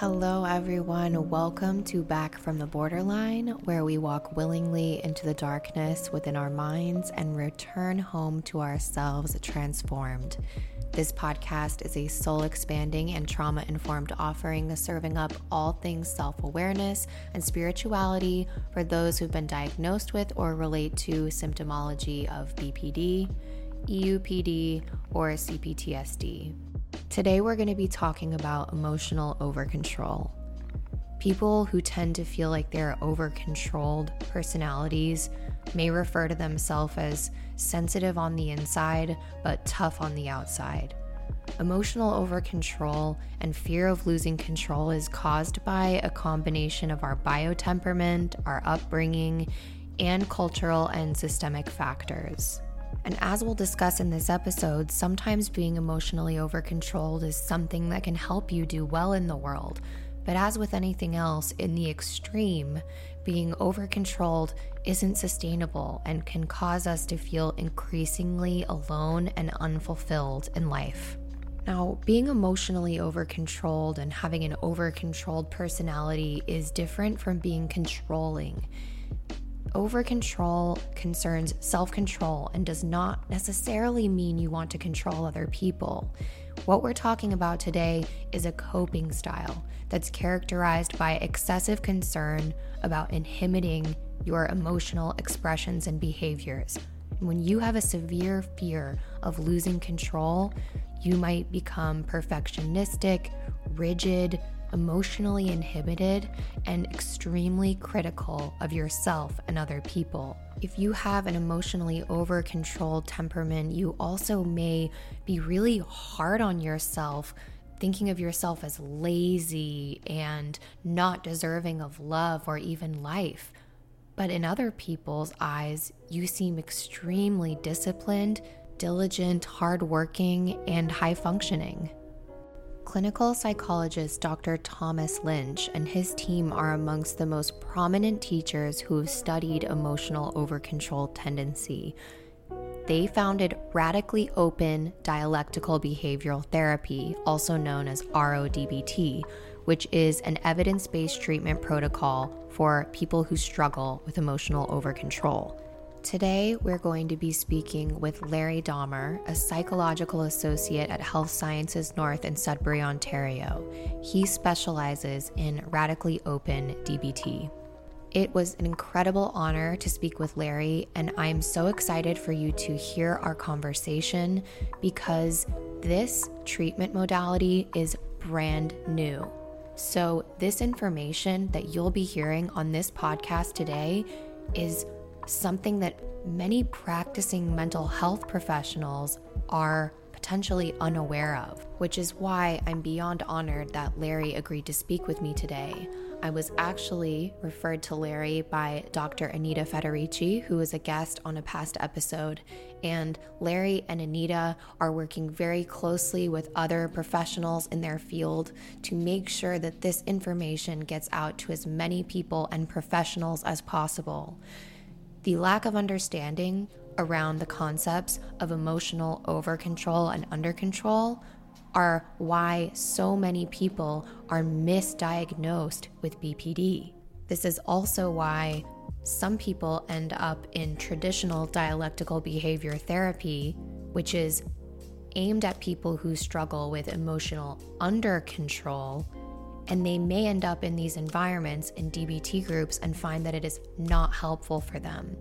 Hello, everyone. Welcome to Back from the Borderline, where we walk willingly into the darkness within our minds and return home to ourselves transformed. This podcast is a soul expanding and trauma informed offering serving up all things self awareness and spirituality for those who've been diagnosed with or relate to symptomology of BPD, EUPD, or CPTSD. Today, we're going to be talking about emotional over control. People who tend to feel like they're over controlled personalities may refer to themselves as sensitive on the inside but tough on the outside. Emotional over control and fear of losing control is caused by a combination of our biotemperament, our upbringing, and cultural and systemic factors. And as we'll discuss in this episode, sometimes being emotionally over controlled is something that can help you do well in the world. But as with anything else, in the extreme, being over controlled isn't sustainable and can cause us to feel increasingly alone and unfulfilled in life. Now, being emotionally over controlled and having an over controlled personality is different from being controlling. Over control concerns self control and does not necessarily mean you want to control other people. What we're talking about today is a coping style that's characterized by excessive concern about inhibiting your emotional expressions and behaviors. When you have a severe fear of losing control, you might become perfectionistic, rigid, emotionally inhibited, and extremely critical of yourself and other people. If you have an emotionally over controlled temperament, you also may be really hard on yourself, thinking of yourself as lazy and not deserving of love or even life. But in other people's eyes, you seem extremely disciplined, diligent, hardworking, and high functioning. Clinical psychologist Dr. Thomas Lynch and his team are amongst the most prominent teachers who have studied emotional overcontrol tendency. They founded Radically Open Dialectical Behavioral Therapy, also known as RODBT, which is an evidence based treatment protocol for people who struggle with emotional overcontrol. Today, we're going to be speaking with Larry Dahmer, a psychological associate at Health Sciences North in Sudbury, Ontario. He specializes in radically open DBT. It was an incredible honor to speak with Larry, and I'm so excited for you to hear our conversation because this treatment modality is brand new. So, this information that you'll be hearing on this podcast today is something that many practicing mental health professionals are potentially unaware of, which is why I'm beyond honored that Larry agreed to speak with me today. I was actually referred to Larry by Dr. Anita Federici, who was a guest on a past episode. And Larry and Anita are working very closely with other professionals in their field to make sure that this information gets out to as many people and professionals as possible the lack of understanding around the concepts of emotional over control and under control are why so many people are misdiagnosed with BPD. This is also why some people end up in traditional dialectical behavior therapy, which is aimed at people who struggle with emotional under control and they may end up in these environments in DBT groups and find that it is not helpful for them.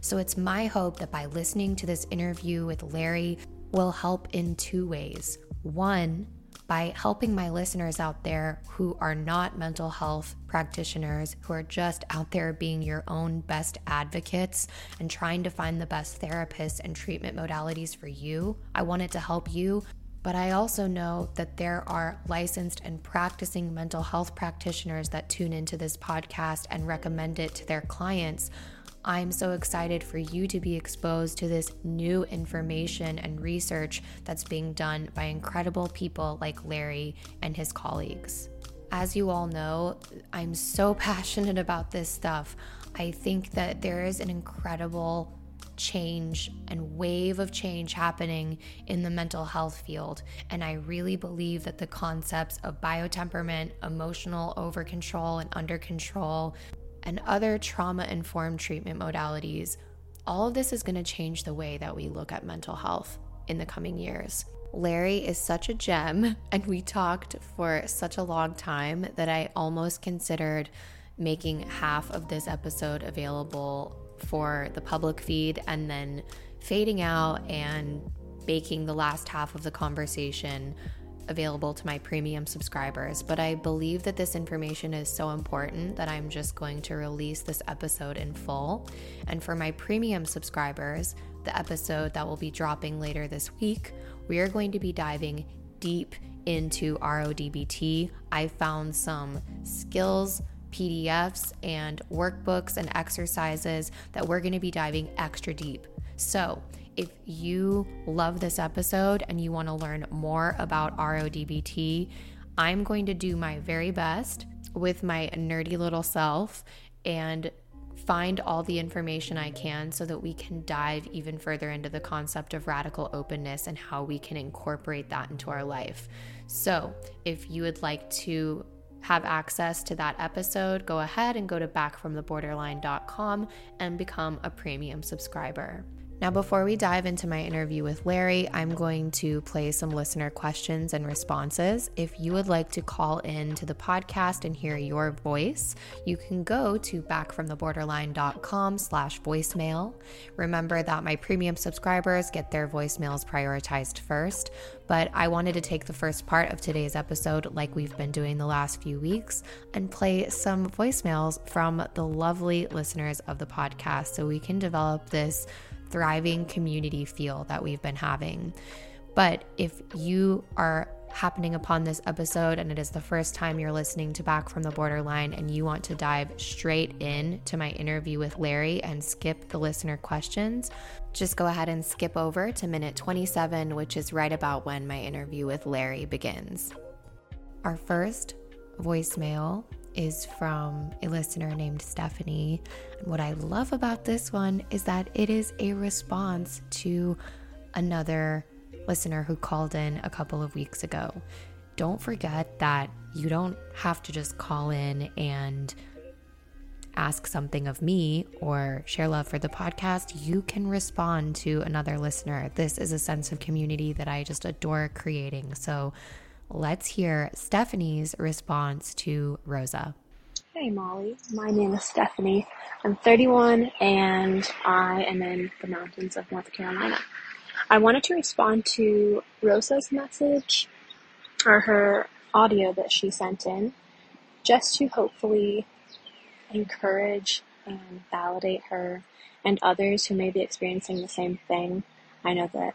So it's my hope that by listening to this interview with Larry will help in two ways. One, by helping my listeners out there who are not mental health practitioners, who are just out there being your own best advocates and trying to find the best therapists and treatment modalities for you. I wanted to help you but I also know that there are licensed and practicing mental health practitioners that tune into this podcast and recommend it to their clients. I'm so excited for you to be exposed to this new information and research that's being done by incredible people like Larry and his colleagues. As you all know, I'm so passionate about this stuff. I think that there is an incredible change and wave of change happening in the mental health field. And I really believe that the concepts of biotemperament, emotional over control and under control, and other trauma informed treatment modalities, all of this is going to change the way that we look at mental health in the coming years. Larry is such a gem, and we talked for such a long time that I almost considered making half of this episode available for the public feed and then fading out and making the last half of the conversation available to my premium subscribers. But I believe that this information is so important that I'm just going to release this episode in full. And for my premium subscribers, the episode that will be dropping later this week, we are going to be diving deep into RODBT. I found some skills PDFs and workbooks and exercises that we're going to be diving extra deep. So, if you love this episode and you want to learn more about RODBT, I'm going to do my very best with my nerdy little self and find all the information I can so that we can dive even further into the concept of radical openness and how we can incorporate that into our life. So, if you would like to have access to that episode, go ahead and go to backfromtheborderline.com and become a premium subscriber. Now, before we dive into my interview with Larry, I'm going to play some listener questions and responses. If you would like to call in to the podcast and hear your voice, you can go to backfromtheborderline.com slash voicemail. Remember that my premium subscribers get their voicemails prioritized first, but I wanted to take the first part of today's episode, like we've been doing the last few weeks, and play some voicemails from the lovely listeners of the podcast so we can develop this thriving community feel that we've been having. But if you are happening upon this episode and it is the first time you're listening to Back from the Borderline and you want to dive straight in to my interview with Larry and skip the listener questions, just go ahead and skip over to minute 27, which is right about when my interview with Larry begins. Our first voicemail is from a listener named Stephanie. And what I love about this one is that it is a response to another listener who called in a couple of weeks ago. Don't forget that you don't have to just call in and ask something of me or share love for the podcast, you can respond to another listener. This is a sense of community that I just adore creating. So Let's hear Stephanie's response to Rosa. Hey Molly, my name is Stephanie. I'm 31 and I am in the mountains of North Carolina. I wanted to respond to Rosa's message or her audio that she sent in just to hopefully encourage and validate her and others who may be experiencing the same thing. I know that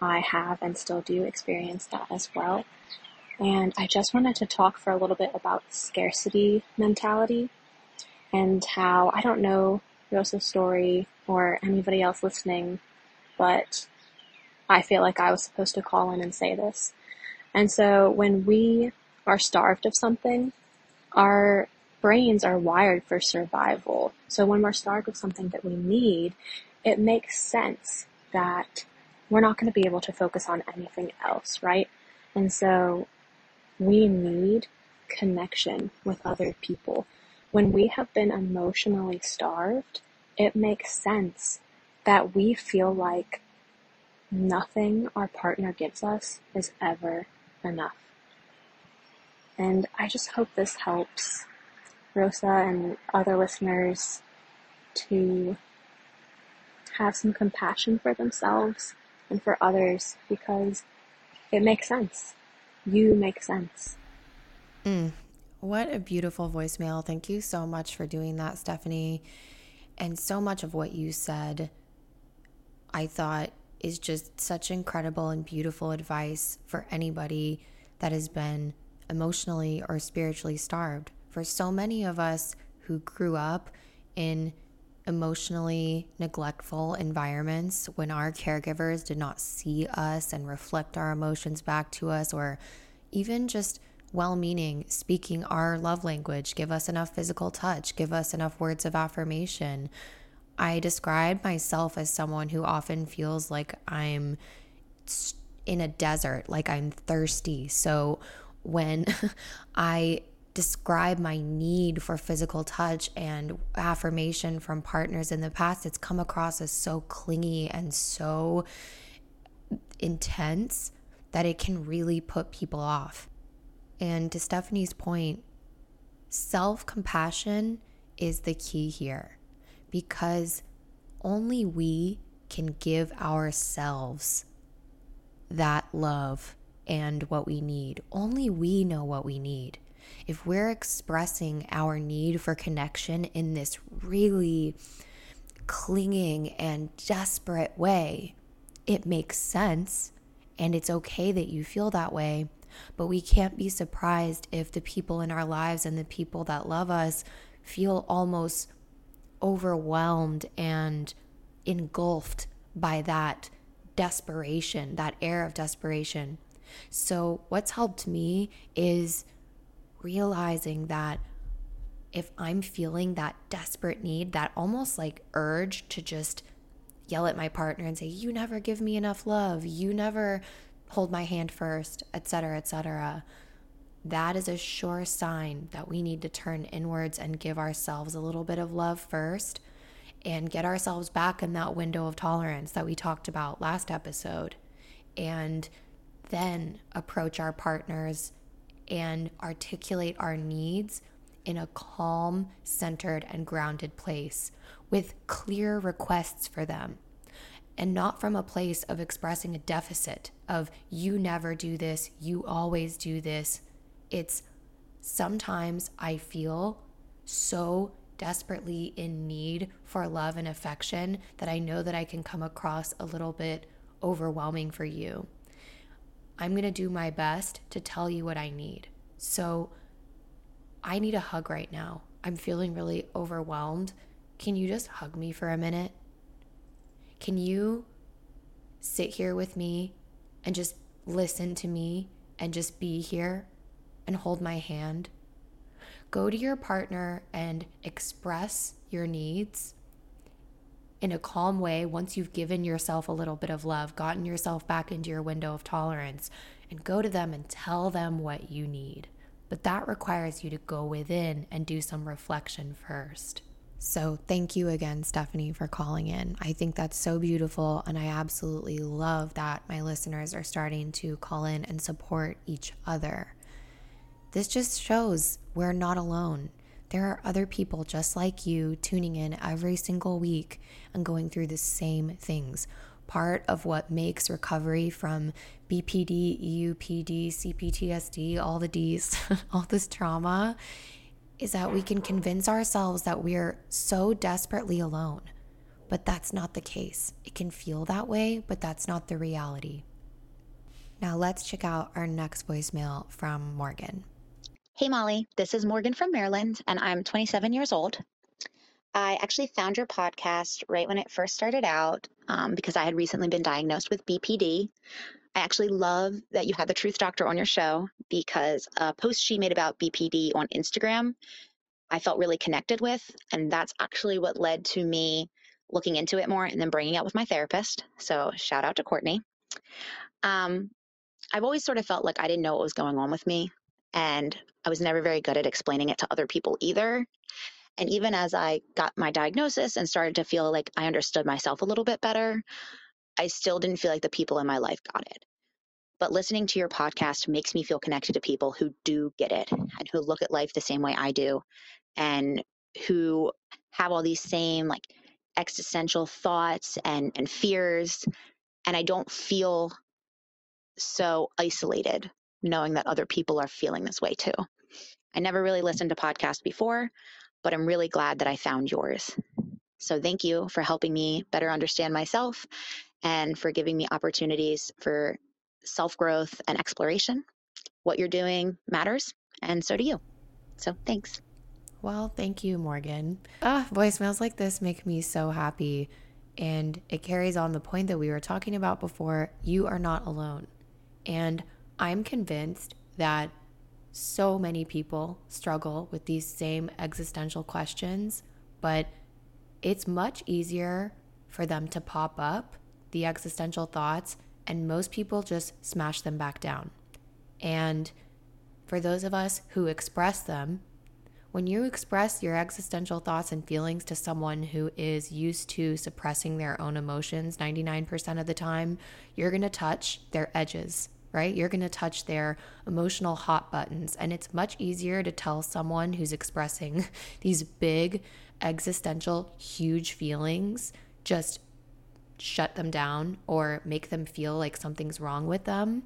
I have and still do experience that as well. And I just wanted to talk for a little bit about scarcity mentality and how I don't know Rosa's story or anybody else listening, but I feel like I was supposed to call in and say this. And so when we are starved of something, our brains are wired for survival. So when we're starved of something that we need, it makes sense that we're not going to be able to focus on anything else, right? And so we need connection with other people. When we have been emotionally starved, it makes sense that we feel like nothing our partner gives us is ever enough. And I just hope this helps Rosa and other listeners to have some compassion for themselves and for others because it makes sense you make sense. Mm, what a beautiful voicemail. Thank you so much for doing that, Stephanie. And so much of what you said, I thought is just such incredible and beautiful advice for anybody that has been emotionally or spiritually starved. For so many of us who grew up in emotionally neglectful environments when our caregivers did not see us and reflect our emotions back to us, or even just well meaning, speaking our love language, give us enough physical touch, give us enough words of affirmation. I describe myself as someone who often feels like I'm in a desert, like I'm thirsty. So when I describe my need for physical touch and affirmation from partners in the past, it's come across as so clingy and so intense that it can really put people off. And to Stephanie's point, self compassion is the key here because only we can give ourselves that love and what we need. Only we know what we need if we're expressing our need for connection in this really clinging and desperate way, it makes sense and it's okay that you feel that way. But we can't be surprised if the people in our lives and the people that love us feel almost overwhelmed and engulfed by that desperation, that air of desperation. So, what's helped me is realizing that if I'm feeling that desperate need, that almost like urge to just yell at my partner and say, You never give me enough love, you never hold my hand first, etc., etc., that is a sure sign that we need to turn inwards and give ourselves a little bit of love first and get ourselves back in that window of tolerance that we talked about last episode. And then approach our partners and articulate our needs in a calm, centered, and grounded place with clear requests for them. And not from a place of expressing a deficit of you never do this, you always do this. It's sometimes I feel so desperately in need for love and affection that I know that I can come across a little bit overwhelming for you. I'm going to do my best to tell you what I need. So I need a hug right now. I'm feeling really overwhelmed. Can you just hug me for a minute? Can you sit here with me and just listen to me and just be here and hold my hand? Go to your partner and express your needs in a calm way once you've given yourself a little bit of love, gotten yourself back into your window of tolerance, and go to them and tell them what you need. But that requires you to go within and do some reflection first. So, thank you again, Stephanie, for calling in. I think that's so beautiful. And I absolutely love that my listeners are starting to call in and support each other. This just shows we're not alone. There are other people just like you tuning in every single week and going through the same things. Part of what makes recovery from BPD, EUPD, CPTSD, all the D's, all this trauma, is that we can convince ourselves that we're so desperately alone. But that's not the case. It can feel that way, but that's not the reality. Now, let's check out our next voicemail from Morgan. Hey, Molly. This is Morgan from Maryland, and I'm 27 years old. I actually found your podcast right when it first started out um, because I had recently been diagnosed with BPD. I actually love that you had the Truth Doctor on your show because a post she made about BPD on Instagram, I felt really connected with. And that's actually what led to me looking into it more and then bringing it up with my therapist. So shout out to Courtney. Um, I've always sort of felt like I didn't know what was going on with me. And I was never very good at explaining it to other people either. And even as I got my diagnosis and started to feel like I understood myself a little bit better, I still didn't feel like the people in my life got it. But listening to your podcast makes me feel connected to people who do get it and who look at life the same way I do and who have all these same like existential thoughts and, and fears. And I don't feel so isolated knowing that other people are feeling this way too. I never really listened to podcasts before, but I'm really glad that I found yours. So thank you for helping me better understand myself and for giving me opportunities for self growth and exploration. What you're doing matters, and so do you. So thanks. Well, thank you, Morgan. Ah, voicemails like this make me so happy. And it carries on the point that we were talking about before. You are not alone. And I'm convinced that so many people struggle with these same existential questions, but it's much easier for them to pop up, the existential thoughts, and most people just smash them back down. And for those of us who express them, when you express your existential thoughts and feelings to someone who is used to suppressing their own emotions 99% of the time, you're going to touch their edges, right? You're going to touch their emotional hot buttons. And it's much easier to tell someone who's expressing these big, existential, huge feelings, just shut them down or make them feel like something's wrong with them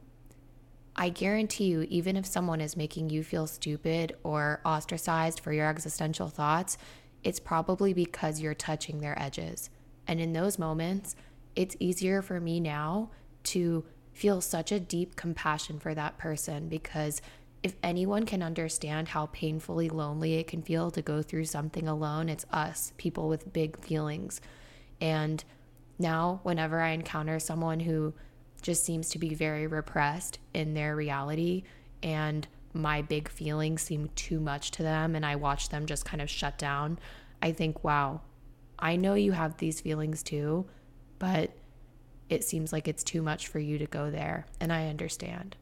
I guarantee you, even if someone is making you feel stupid or ostracized for your existential thoughts, it's probably because you're touching their edges. And in those moments, it's easier for me now to feel such a deep compassion for that person because if anyone can understand how painfully lonely it can feel to go through something alone, it's us, people with big feelings. And now, whenever I encounter someone who just seems to be very repressed in their reality and my big feelings seem too much to them and I watch them just kind of shut down, I think, wow, I know you have these feelings too, but it seems like it's too much for you to go there. And I understand.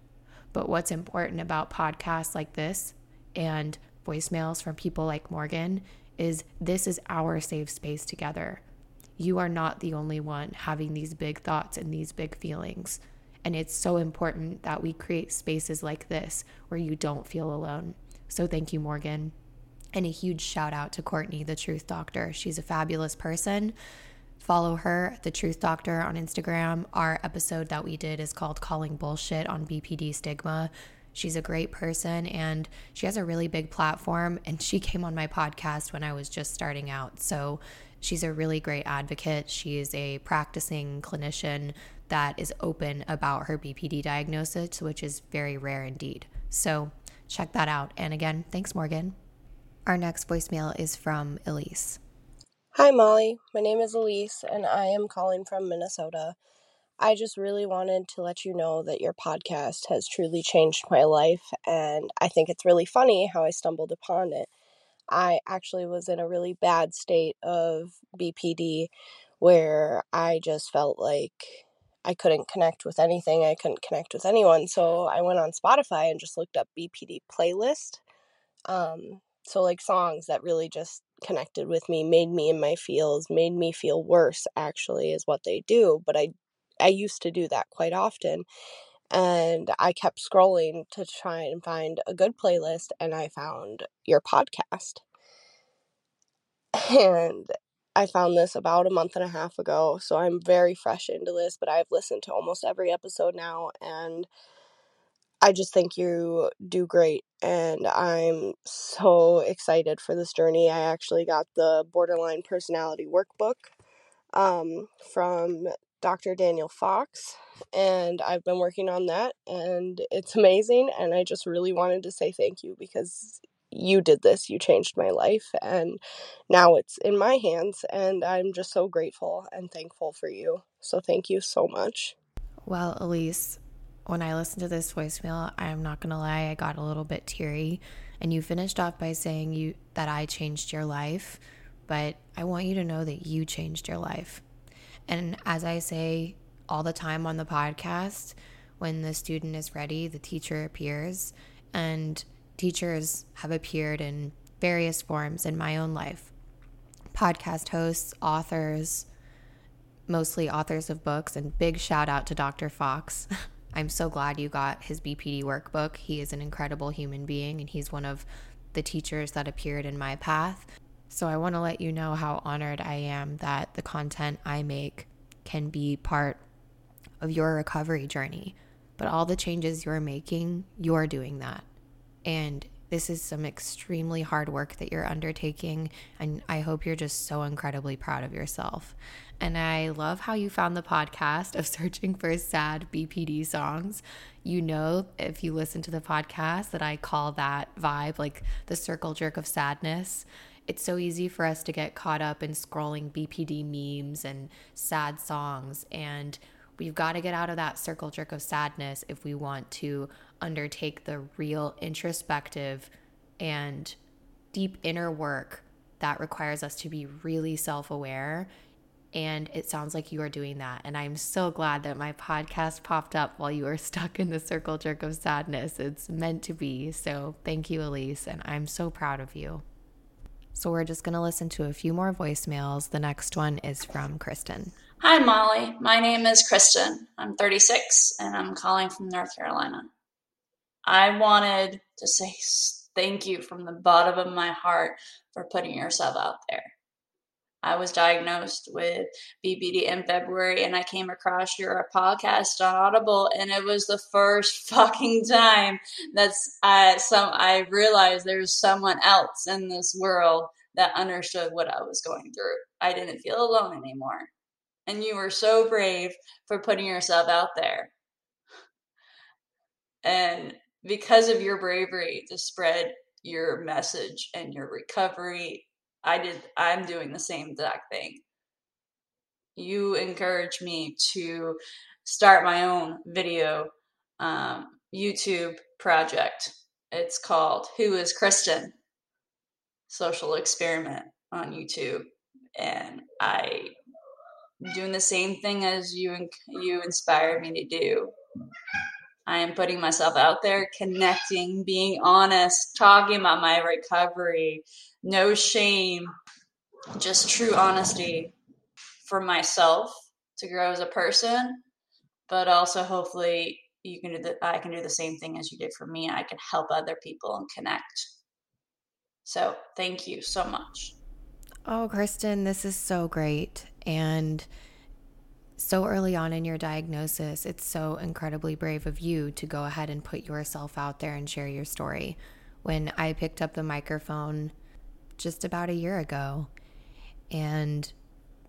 But what's important about podcasts like this and voicemails from people like Morgan is this is our safe space together you are not the only one having these big thoughts and these big feelings. And it's so important that we create spaces like this where you don't feel alone. So thank you, Morgan. And a huge shout out to Courtney, the Truth Doctor. She's a fabulous person. Follow her, the Truth Doctor, on Instagram. Our episode that we did is called Calling Bullshit on BPD Stigma. She's a great person and she has a really big platform. And she came on my podcast when I was just starting out. So She's a really great advocate. She is a practicing clinician that is open about her BPD diagnosis, which is very rare indeed. So check that out. And again, thanks, Morgan. Our next voicemail is from Elise. Hi, Molly. My name is Elise, and I am calling from Minnesota. I just really wanted to let you know that your podcast has truly changed my life, and I think it's really funny how I stumbled upon it. I actually was in a really bad state of BPD where I just felt like I couldn't connect with anything. I couldn't connect with anyone. So I went on Spotify and just looked up BPD playlist. Um, so like songs that really just connected with me, made me in my feels, made me feel worse actually is what they do. But I I used to do that quite often and I kept scrolling to try and find a good playlist and I found your podcast. And I found this about a month and a half ago, so I'm very fresh into this, but I've listened to almost every episode now and I just think you do great and I'm so excited for this journey. I actually got the borderline personality workbook um, from Dr. Daniel Fox, and I've been working on that, and it's amazing. And I just really wanted to say thank you because you did this, you changed my life, and now it's in my hands, and I'm just so grateful and thankful for you. So, thank you so much. Well, Elise, when I listened to this voicemail, I'm not gonna lie, I got a little bit teary. And you finished off by saying you that I changed your life, but I want you to know that you changed your life. And as I say all the time on the podcast, when the student is ready, the teacher appears. And teachers have appeared in various forms in my own life podcast hosts, authors, mostly authors of books, and big shout out to Dr. Fox. I'm so glad you got his BPD workbook. He is an incredible human being, and he's one of the teachers that appeared in my path. So I want to let you know how honored I am that the content I make can be part of your recovery journey. But all the changes you're making, you're doing that. And this is some extremely hard work that you're undertaking. And I hope you're just so incredibly proud of yourself. And I love how you found the podcast of searching for sad BPD songs. You know, if you listen to the podcast, that I call that vibe like the circle jerk of sadness. It's so easy for us to get caught up in scrolling BPD memes and sad songs. And we've got to get out of that circle jerk of sadness if we want to undertake the real introspective and deep inner work that requires us to be really self aware and it sounds like you are doing that. And I'm so glad that my podcast popped up while you were stuck in the circle jerk of sadness. It's meant to be. So thank you, Elise. And I'm so proud of you. So we're just going to listen to a few more voicemails. The next one is from Kristen. Hi, Molly. My name is Kristen. I'm 36 and I'm calling from North Carolina. I wanted to say thank you from the bottom of my heart for putting yourself out there. I was diagnosed with BPD in February and I came across your podcast on Audible and it was the first fucking time that's I some I realized there's someone else in this world that understood what I was going through. I didn't feel alone anymore. And you were so brave for putting yourself out there. And because of your bravery to spread your message and your recovery I did I'm doing the same exact thing. You encouraged me to start my own video um, YouTube project. It's called Who is Kristen? Social Experiment on YouTube. And I am doing the same thing as you you inspired me to do. I am putting myself out there, connecting, being honest, talking about my recovery, no shame, just true honesty for myself to grow as a person, but also hopefully you can do that. I can do the same thing as you did for me. I can help other people and connect. So thank you so much. Oh, Kristen, this is so great. And so early on in your diagnosis, it's so incredibly brave of you to go ahead and put yourself out there and share your story. When I picked up the microphone just about a year ago, and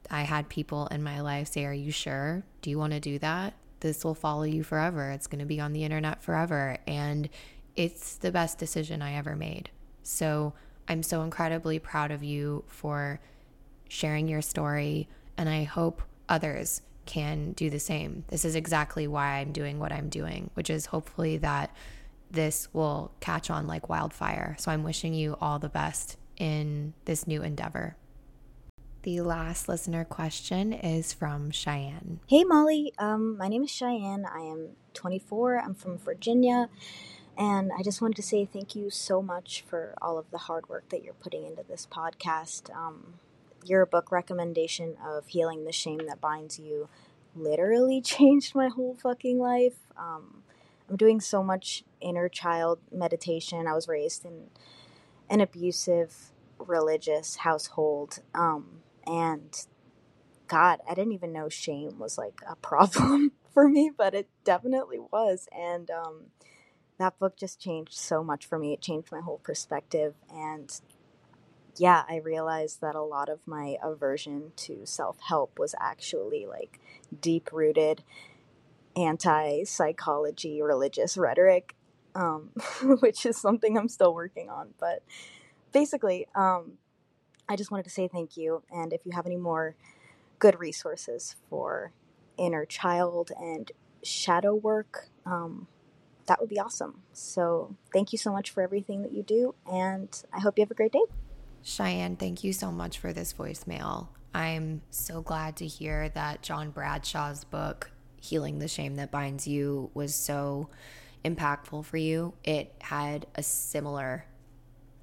I had people in my life say, Are you sure? Do you want to do that? This will follow you forever. It's going to be on the internet forever. And it's the best decision I ever made. So I'm so incredibly proud of you for sharing your story. And I hope others can do the same. This is exactly why I'm doing what I'm doing, which is hopefully that this will catch on like wildfire. So I'm wishing you all the best in this new endeavor. The last listener question is from Cheyenne. Hey Molly, um, my name is Cheyenne. I am 24. I'm from Virginia. And I just wanted to say thank you so much for all of the hard work that you're putting into this podcast. Um, your book recommendation of Healing the Shame That Binds You literally changed my whole fucking life. Um, I'm doing so much inner child meditation. I was raised in an abusive religious household. Um, and God, I didn't even know shame was like a problem for me, but it definitely was. And um, that book just changed so much for me. It changed my whole perspective. And yeah, I realized that a lot of my aversion to self help was actually like deep rooted anti psychology religious rhetoric, um, which is something I'm still working on. But basically, um, I just wanted to say thank you. And if you have any more good resources for inner child and shadow work, um, that would be awesome. So thank you so much for everything that you do. And I hope you have a great day. Cheyenne, thank you so much for this voicemail. I'm so glad to hear that John Bradshaw's book, Healing the Shame That Binds You, was so impactful for you. It had a similar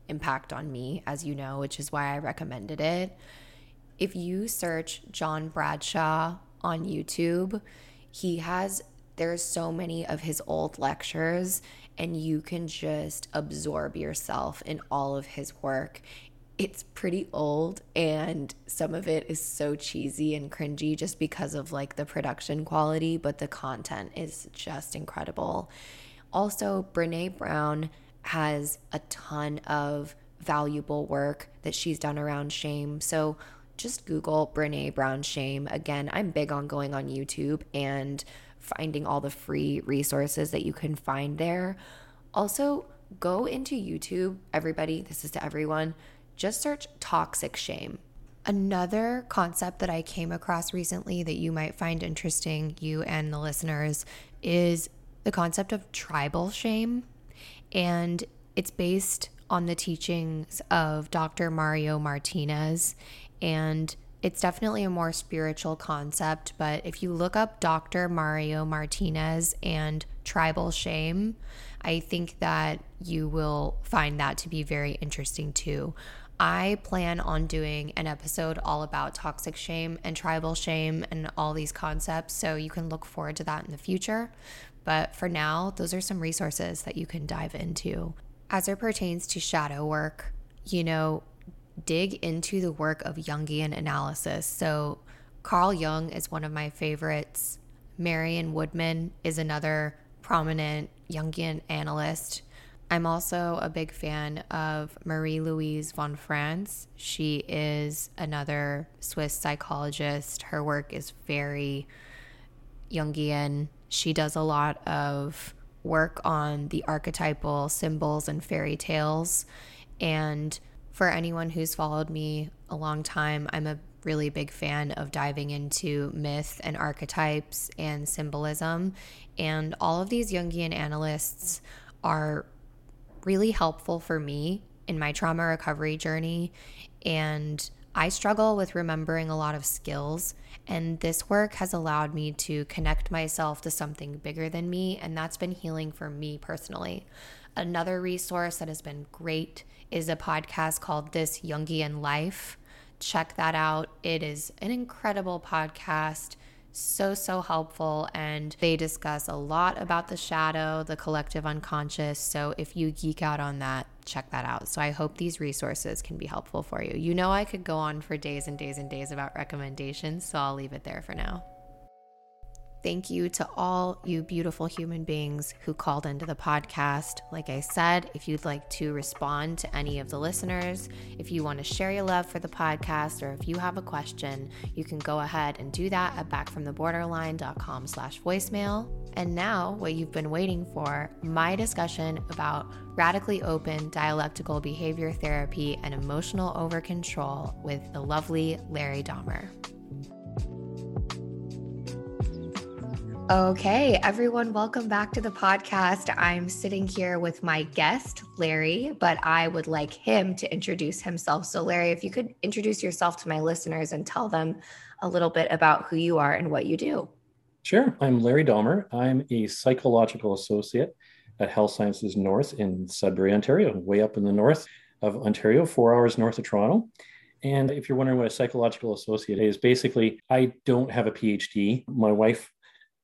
impact on me, as you know, which is why I recommended it. If you search John Bradshaw on YouTube, he has there's so many of his old lectures and you can just absorb yourself in all of his work it's pretty old and some of it is so cheesy and cringy just because of like the production quality, but the content is just incredible. Also, Brene Brown has a ton of valuable work that she's done around shame. So just Google Brene Brown shame. Again, I'm big on going on YouTube and finding all the free resources that you can find there. Also, go into YouTube, everybody, this is to everyone just search toxic shame. Another concept that I came across recently that you might find interesting, you and the listeners, is the concept of tribal shame. And it's based on the teachings of Dr. Mario Martinez. And it's definitely a more spiritual concept. But if you look up Dr. Mario Martinez and tribal shame, I think that you will find that to be very interesting too. I plan on doing an episode all about toxic shame and tribal shame and all these concepts. So you can look forward to that in the future. But for now, those are some resources that you can dive into. As it pertains to shadow work, you know, dig into the work of Jungian analysis. So Carl Jung is one of my favorites. Marion Woodman is another prominent Jungian analyst. I'm also a big fan of Marie Louise von Franz. She is another Swiss psychologist. Her work is very Jungian. She does a lot of work on the archetypal symbols and fairy tales. And for anyone who's followed me a long time, I'm a really big fan of diving into myth and archetypes and symbolism. And all of these Jungian analysts are really helpful for me in my trauma recovery journey. And I struggle with remembering a lot of skills. And this work has allowed me to connect myself to something bigger than me. And that's been healing for me personally. Another resource that has been great is a podcast called This Jungian Life. Check that out. It is an incredible podcast so, so helpful. And they discuss a lot about the shadow, the collective unconscious. So if you geek out on that, check that out. So I hope these resources can be helpful for you. You know, I could go on for days and days and days about recommendations, so I'll leave it there for now. Thank you to all you beautiful human beings who called into the podcast. Like I said, if you'd like to respond to any of the listeners, if you want to share your love for the podcast, or if you have a question, you can go ahead and do that at backfromtheborderline.com slash voicemail. And now, what you've been waiting for, my discussion about radically open dialectical behavior therapy and emotional over control with the lovely Larry Dahmer. Okay, everyone, welcome back to the podcast. I'm sitting here with my guest, Larry, but I would like him to introduce himself. So, Larry, if you could introduce yourself to my listeners and tell them a little bit about who you are and what you do. Sure. I'm Larry Dahmer. I'm a psychological associate at Health Sciences North in Sudbury, Ontario, way up in the north of Ontario, four hours north of Toronto. And if you're wondering what a psychological associate is, basically, I don't have a PhD. My wife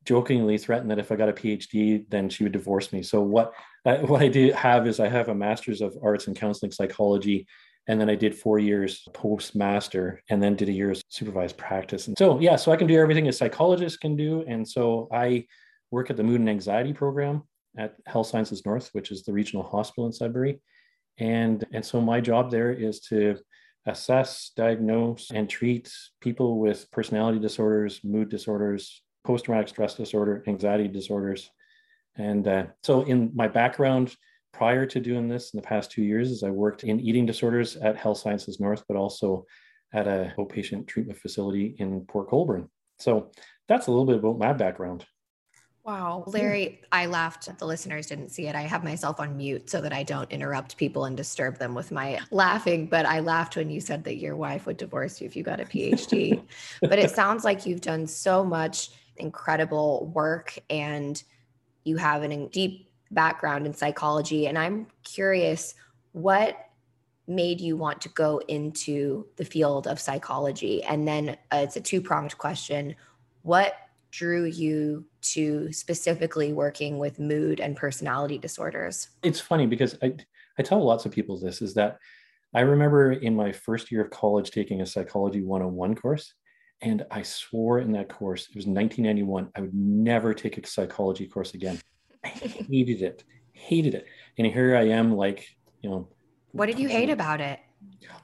jokingly threatened that if I got a PhD, then she would divorce me. So what I, what I do have is I have a master's of arts and counseling psychology, and then I did four years post master, and then did a year's supervised practice. And so yeah, so I can do everything a psychologist can do, and so I work at the mood and anxiety program at Health Sciences North, which is the regional hospital in Sudbury, and and so my job there is to assess, diagnose, and treat people with personality disorders, mood disorders, post traumatic stress disorder, anxiety disorders. And uh, so, in my background prior to doing this in the past two years, is I worked in eating disorders at Health Sciences North, but also at a outpatient treatment facility in Port Colborne. So, that's a little bit about my background. Wow. Larry, I laughed. The listeners didn't see it. I have myself on mute so that I don't interrupt people and disturb them with my laughing. But I laughed when you said that your wife would divorce you if you got a PhD. but it sounds like you've done so much incredible work and you have a deep background in psychology. And I'm curious, what made you want to go into the field of psychology? And then uh, it's a two pronged question. What drew you to specifically working with mood and personality disorders? It's funny because I, I tell lots of people this is that I remember in my first year of college taking a psychology 101 course. And I swore in that course, it was 1991, I would never take a psychology course again. I hated it, hated it. And here I am, like, you know. What did you hate about it?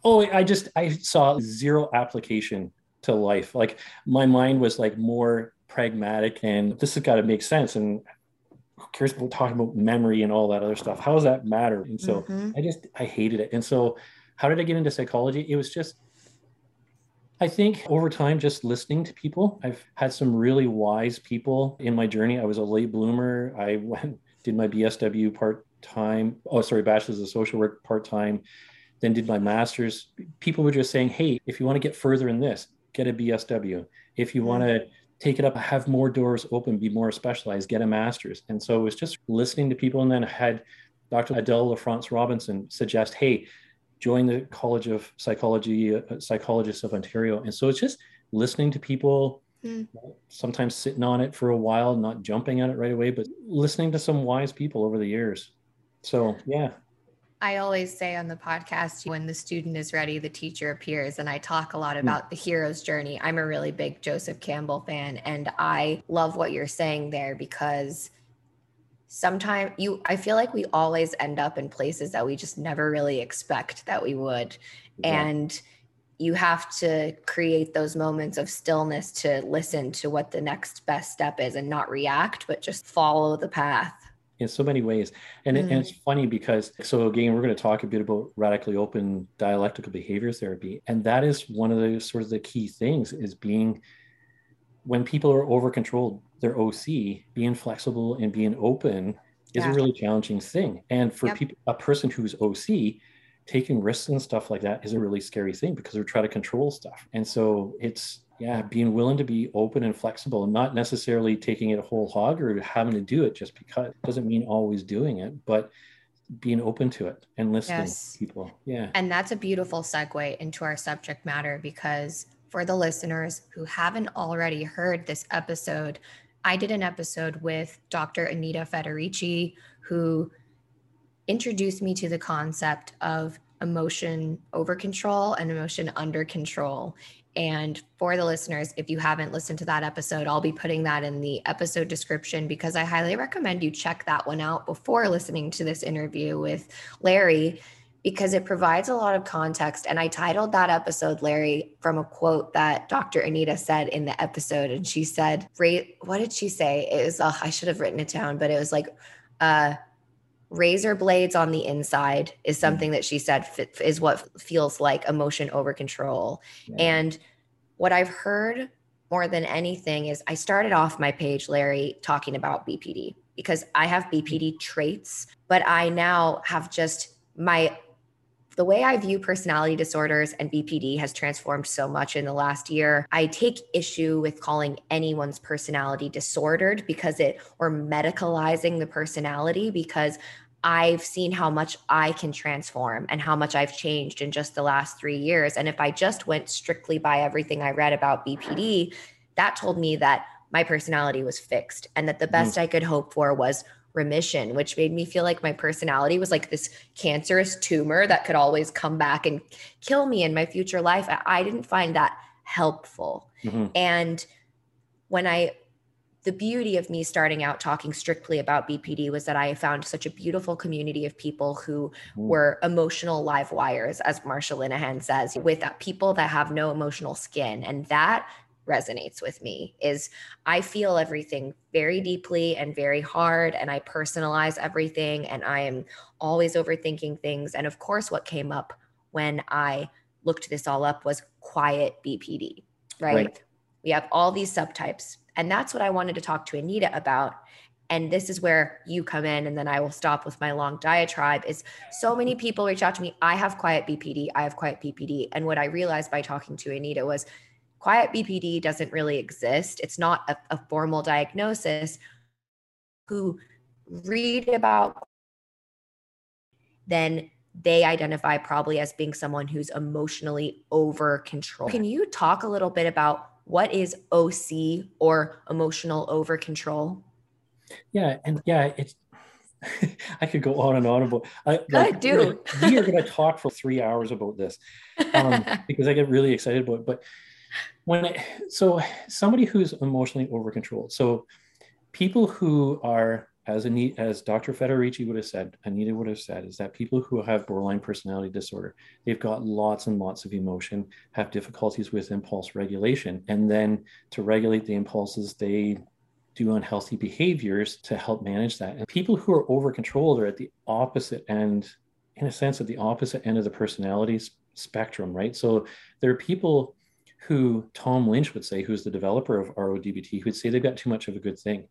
Oh, I just, I saw zero application to life. Like my mind was like more pragmatic and this has got to make sense. And who cares about talking about memory and all that other stuff? How does that matter? And so mm-hmm. I just, I hated it. And so how did I get into psychology? It was just, I think over time, just listening to people, I've had some really wise people in my journey. I was a late bloomer. I went, did my BSW part time. Oh, sorry, bachelor's of social work part time. Then did my master's. People were just saying, hey, if you want to get further in this, get a BSW. If you mm-hmm. want to take it up, have more doors open, be more specialized, get a master's. And so it was just listening to people and then I had Dr. Adele LaFrance Robinson suggest, hey, join the College of Psychology, uh, Psychologists of Ontario. And so it's just listening to people, mm. sometimes sitting on it for a while, not jumping at it right away, but listening to some wise people over the years. So, yeah. I always say on the podcast, when the student is ready, the teacher appears. And I talk a lot hmm. about the hero's journey. I'm a really big Joseph Campbell fan. And I love what you're saying there because sometimes you i feel like we always end up in places that we just never really expect that we would yeah. and you have to create those moments of stillness to listen to what the next best step is and not react but just follow the path in so many ways and, mm. and it's funny because so again we're going to talk a bit about radically open dialectical behavior therapy and that is one of the sort of the key things is being when people are over controlled their OC, being flexible and being open is yeah. a really challenging thing. And for yep. people, a person who's OC, taking risks and stuff like that is a really scary thing because they're trying to control stuff. And so it's yeah, being willing to be open and flexible, and not necessarily taking it a whole hog or having to do it just because it doesn't mean always doing it, but being open to it and listening yes. to people. Yeah. And that's a beautiful segue into our subject matter because for the listeners who haven't already heard this episode, I did an episode with Dr. Anita Federici, who introduced me to the concept of emotion over control and emotion under control. And for the listeners, if you haven't listened to that episode, I'll be putting that in the episode description because I highly recommend you check that one out before listening to this interview with Larry because it provides a lot of context. And I titled that episode, Larry, from a quote that Dr. Anita said in the episode. And she said, What did she say? It was, uh, I should have written it down, but it was like, uh, razor blades on the inside is mm-hmm. something that she said is what feels like emotion over control. Yeah. And what I've heard more than anything is I started off my page, Larry, talking about BPD because I have BPD traits, but I now have just my the way I view personality disorders and BPD has transformed so much in the last year. I take issue with calling anyone's personality disordered because it, or medicalizing the personality because I've seen how much I can transform and how much I've changed in just the last three years. And if I just went strictly by everything I read about BPD, that told me that my personality was fixed and that the best mm. I could hope for was remission, which made me feel like my personality was like this cancerous tumor that could always come back and kill me in my future life. I didn't find that helpful. Mm-hmm. And when I, the beauty of me starting out talking strictly about BPD was that I found such a beautiful community of people who mm-hmm. were emotional live wires, as Marsha Linehan says, with people that have no emotional skin. And that resonates with me is I feel everything very deeply and very hard and I personalize everything and I am always overthinking things. And of course what came up when I looked this all up was quiet BPD right, right. we have all these subtypes and that's what I wanted to talk to Anita about. And this is where you come in and then i will stop with my long diatribe is so many people reach out to me i have quiet bpd i have quiet bpd and what i realized by talking to anita was quiet BPD doesn't really exist. It's not a, a formal diagnosis. Who read about, then they identify probably as being someone who's emotionally over control. Can you talk a little bit about what is OC or emotional over control? Yeah, and yeah, it's I could go on and on about. I, like, do. we are going to talk for three hours about this um, because I get really excited about it. But when I, so somebody who's emotionally over controlled, so people who are as Anita, as Dr. Federici would have said, Anita would have said, is that people who have borderline personality disorder, they've got lots and lots of emotion, have difficulties with impulse regulation, and then to regulate the impulses, they do unhealthy behaviors to help manage that. And people who are over controlled are at the opposite end, in a sense, at the opposite end of the personality spectrum, right? So there are people who Tom Lynch would say, who's the developer of RODBT, who would say they've got too much of a good thing.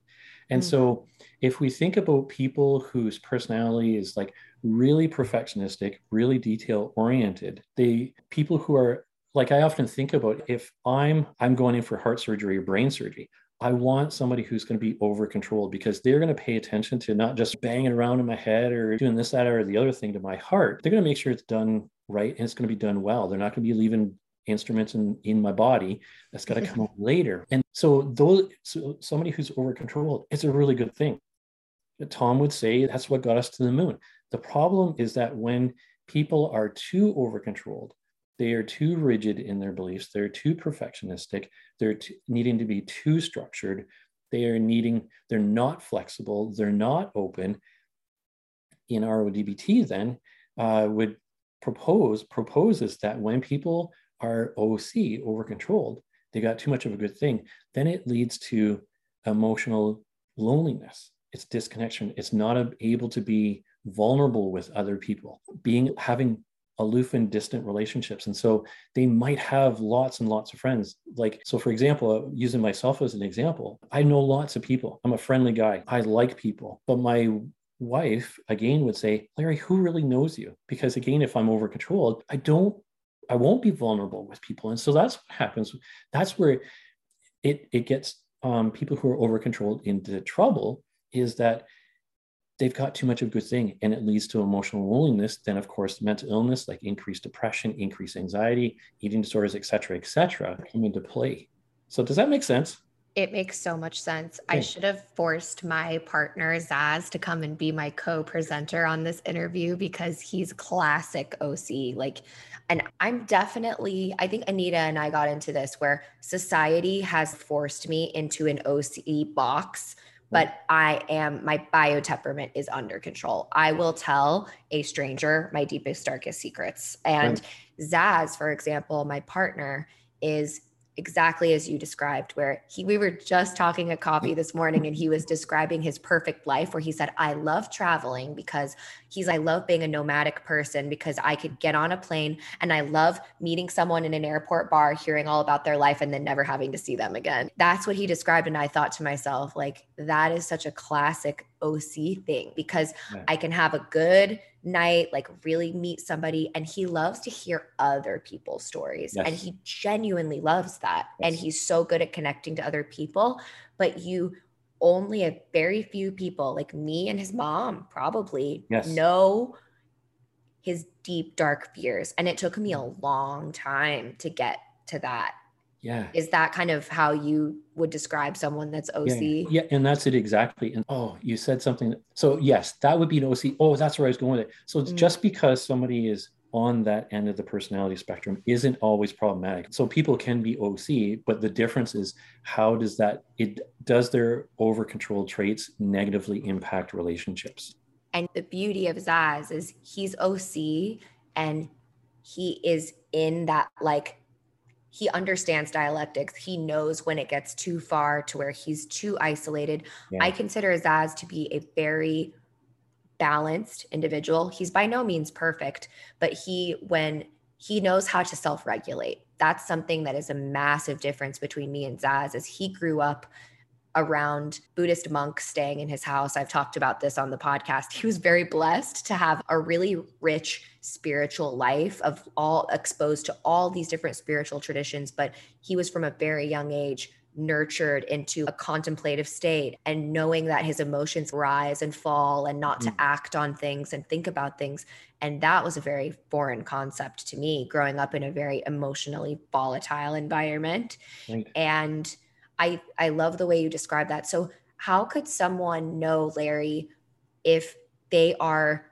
And mm-hmm. so if we think about people whose personality is like really perfectionistic, really detail oriented, they people who are like I often think about if I'm I'm going in for heart surgery or brain surgery, I want somebody who's going to be over controlled because they're going to pay attention to not just banging around in my head or doing this, that, or the other thing to my heart. They're going to make sure it's done right and it's going to be done well. They're not going to be leaving instruments in, in my body that's got to come up later. And so those so somebody who's over controlled, it's a really good thing. Tom would say that's what got us to the moon. The problem is that when people are too over controlled, they are too rigid in their beliefs they're too perfectionistic they're needing to be too structured they are needing they're not flexible they're not open in rodbt then uh, would propose proposes that when people are oc over controlled they got too much of a good thing then it leads to emotional loneliness. It's disconnection. It's not able to be vulnerable with other people being having aloof and distant relationships. And so they might have lots and lots of friends. Like so for example uh, using myself as an example i know lots of people. I'm a friendly guy. I like people. But my wife again would say larry who really knows you? Because again if i'm over controlled i don't i won't be vulnerable with people. And so that's what happens. That's where it it gets um, people who are over controlled into trouble is that they've got too much of a good thing and it leads to emotional loneliness then of course mental illness like increased depression increased anxiety eating disorders etc etc come into play. So does that make sense it makes so much sense. I should have forced my partner Zaz to come and be my co-presenter on this interview because he's classic OC. Like, and I'm definitely, I think Anita and I got into this where society has forced me into an OC box hmm. but I am my bio temperament is under control. I will tell a stranger my deepest darkest secrets. And right. Zaz, for example, my partner is exactly as you described where he we were just talking at coffee this morning and he was describing his perfect life where he said i love traveling because he's i love being a nomadic person because i could get on a plane and i love meeting someone in an airport bar hearing all about their life and then never having to see them again. That's what he described and i thought to myself like that is such a classic oc thing because yeah. i can have a good night, like really meet somebody. And he loves to hear other people's stories. Yes. And he genuinely loves that. Yes. And he's so good at connecting to other people. But you only a very few people, like me and his mom, probably yes. know his deep, dark fears. And it took me mm-hmm. a long time to get to that yeah. Is that kind of how you would describe someone that's oc yeah, yeah and that's it exactly and oh you said something so yes that would be an oc oh that's where i was going with it so mm-hmm. just because somebody is on that end of the personality spectrum isn't always problematic so people can be oc but the difference is how does that it does their over control traits negatively impact relationships? And the beauty of zaz is he's oc and he is in that like he understands dialectics. He knows when it gets too far to where he's too isolated. Yeah. I consider Zaz to be a very balanced individual. He's by no means perfect, but he, when he knows how to self regulate, that's something that is a massive difference between me and Zaz. As he grew up around Buddhist monks staying in his house. I've talked about this on the podcast. He was very blessed to have a really rich spiritual life of all exposed to all these different spiritual traditions, but he was from a very young age nurtured into a contemplative state and knowing that his emotions rise and fall and not mm. to act on things and think about things and that was a very foreign concept to me growing up in a very emotionally volatile environment right. and I I love the way you describe that. So how could someone know, Larry, if they are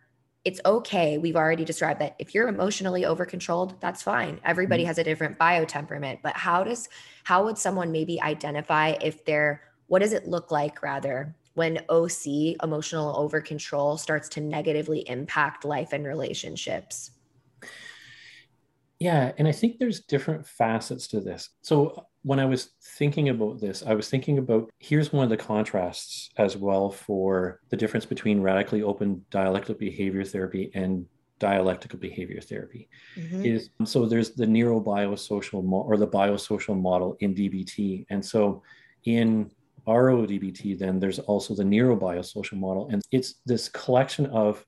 it's okay. We've already described that if you're emotionally over controlled, that's fine. Everybody mm-hmm. has a different bio temperament, but how does how would someone maybe identify if they're what does it look like rather when OC, emotional over control, starts to negatively impact life and relationships? Yeah, and I think there's different facets to this. So when I was thinking about this, I was thinking about here's one of the contrasts as well for the difference between radically open dialectical behavior therapy and dialectical behavior therapy. Mm-hmm. is so there's the neurobiosocial mo- or the biosocial model in DBT and so in RODBT then there's also the neurobiosocial model. And it's this collection of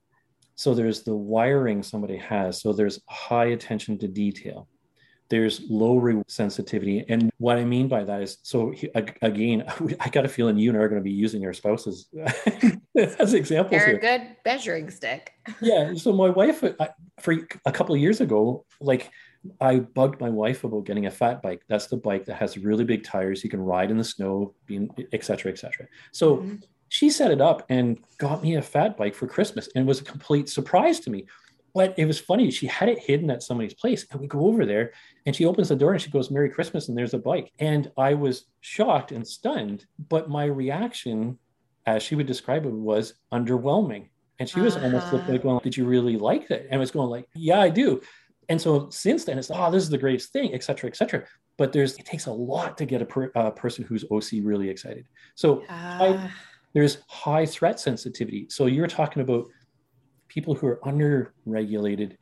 so there's the wiring somebody has. So there's high attention to detail there's low reward sensitivity. And what I mean by that is, so again, I got a feeling you and I are going to be using your spouses as examples. They're here. a good measuring stick. yeah. So my wife, I, for a couple of years ago, like I bugged my wife about getting a fat bike. That's the bike that has really big tires. You can ride in the snow, being et cetera, et cetera. So mm-hmm. she set it up and got me a fat bike for Christmas and it was a complete surprise to me. But it was funny. She had it hidden at somebody's place. And we go over there and she opens the door and she goes, Merry Christmas. And there's a bike. And I was shocked and stunned. But my reaction, as she would describe it, was underwhelming. And she was uh-huh. almost like, well, did you really like that? And I was going like, yeah, I do. And so since then, it's oh, this is the greatest thing, et cetera, et cetera. But there's it takes a lot to get a per, uh, person who's OC really excited. So uh. I, there's high threat sensitivity. So you're talking about people who are under regulated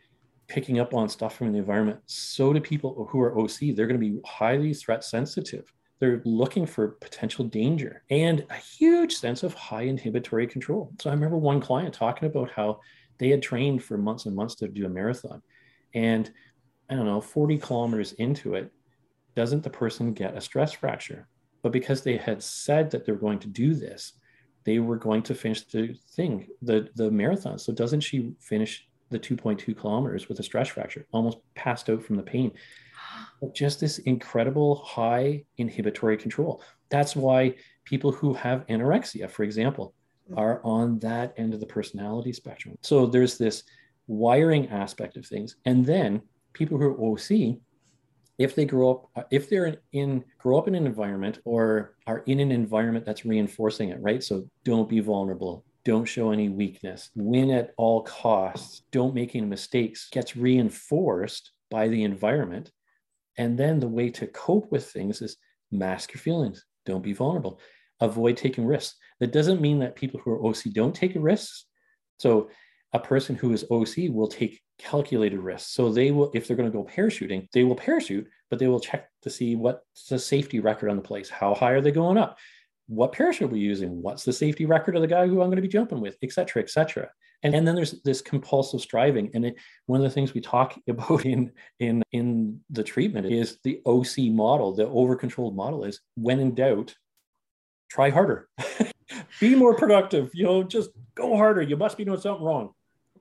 picking up on stuff from the environment so do people who are oc they're going to be highly threat sensitive. They're looking for potential danger and a huge sense of high inhibitory control. So i remember one client talking about how they had trained for months and months to do a marathon. And i don't know 40 kilometers into it doesn't the person get a stress fracture? But because they had said that they're going to do this they were going to finish the thing, the the marathon. So doesn't she finish the 2.2 kilometers with a stress fracture, almost passed out from the pain? But just this incredible high inhibitory control. That's why people who have anorexia, for example, mm. are on that end of the personality spectrum. So there's this wiring aspect of things. And then people who are OC if they grow up if they're in, grow up in an environment or are in an environment that's reinforcing it right? So don't be vulnerable. Don't show any weakness. Win at all costs. Don't make any mistakes. Gets reinforced by the environment. And then the way to cope with things is mask your feelings. Don't be vulnerable. Avoid taking risks. That doesn't mean that people who are oc don't take risks. So a person who is OC will take calculated risks. So they will, if they're going to go parachuting, they will parachute, but they will check to see what's the safety record on the place. How high are they going up? What parachute are we using? What's the safety record of the guy who I'm going to be jumping with, et cetera, et cetera. And, and then there's this compulsive striving. And it, one of the things we talk about in, in, in the treatment is the OC model, the over-controlled model is when in doubt, try harder. be more productive, you know, just go harder. You must be doing something wrong.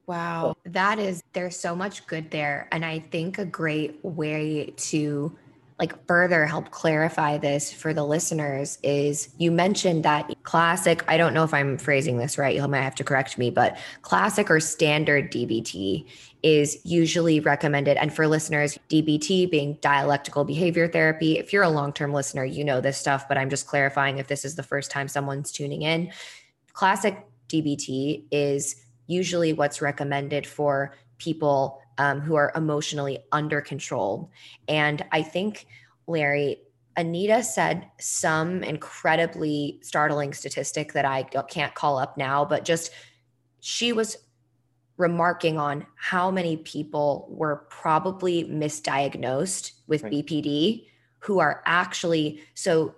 Wow. That is, there's so much good there. And I think a great way to like further help clarify this for the listeners is you mentioned that classic, I don't know if I'm phrasing this right, you might have to correct me, but classic or standard DBT is usually recommended. And for listeners, DBT being dialectical behavior therapy, if you're a long term listener, you know this stuff, but I'm just clarifying if this is the first time someone's tuning in. Classic DBT is usually what's recommended for people um, who are emotionally under control. And I think, Larry, Anita said some incredibly startling statistic that I can't call up now, but just she was remarking on how many people were probably misdiagnosed with right. BPD who are actually so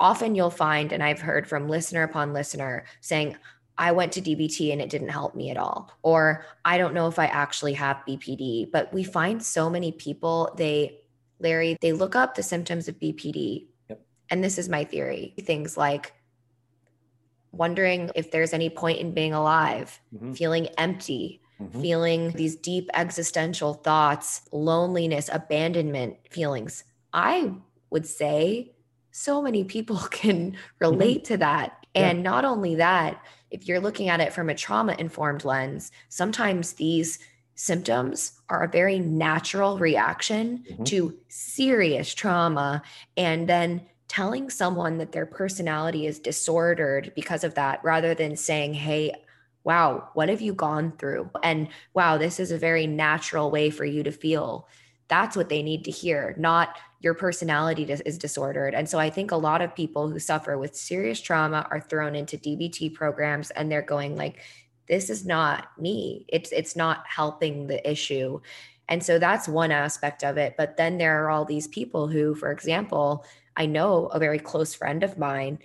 often you'll find, and I've heard from listener upon listener saying, I went to DBT and it didn't help me at all. Or I don't know if I actually have BPD, but we find so many people, they, Larry, they look up the symptoms of BPD. Yep. And this is my theory things like wondering if there's any point in being alive, mm-hmm. feeling empty, mm-hmm. feeling these deep existential thoughts, loneliness, abandonment feelings. I would say so many people can relate mm-hmm. to that. And yeah. not only that, if you're looking at it from a trauma informed lens, sometimes these symptoms are a very natural reaction mm-hmm. to serious trauma. And then telling someone that their personality is disordered because of that, rather than saying, hey, wow, what have you gone through? And wow, this is a very natural way for you to feel. That's what they need to hear, not your personality is disordered. And so I think a lot of people who suffer with serious trauma are thrown into DBT programs and they're going like, this is not me. It's it's not helping the issue. And so that's one aspect of it. But then there are all these people who, for example, I know a very close friend of mine,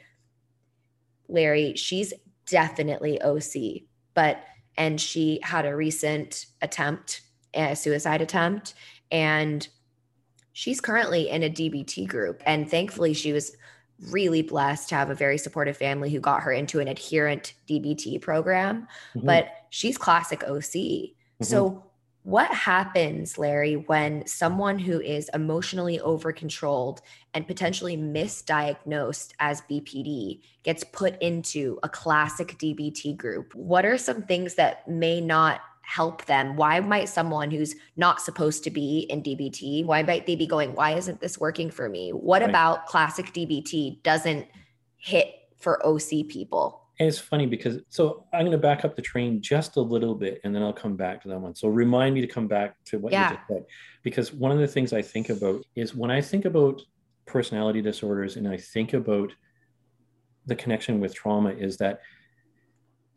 Larry, she's definitely OC, but and she had a recent attempt, a suicide attempt, and she's currently in a DBT group. And thankfully, she was really blessed to have a very supportive family who got her into an adherent DBT program. Mm-hmm. But she's classic OC. Mm-hmm. So, what happens, Larry, when someone who is emotionally overcontrolled and potentially misdiagnosed as BPD gets put into a classic DBT group? What are some things that may not help them? Why might someone who's not supposed to be in DBT, why might they be going, why isn't this working for me? What right. about classic DBT doesn't hit for OC people? And it's funny because so I'm going to back up the train just a little bit and then I'll come back to that one. So remind me to come back to what yeah. you just said. Because one of the things I think about is when I think about personality disorders and I think about the connection with trauma is that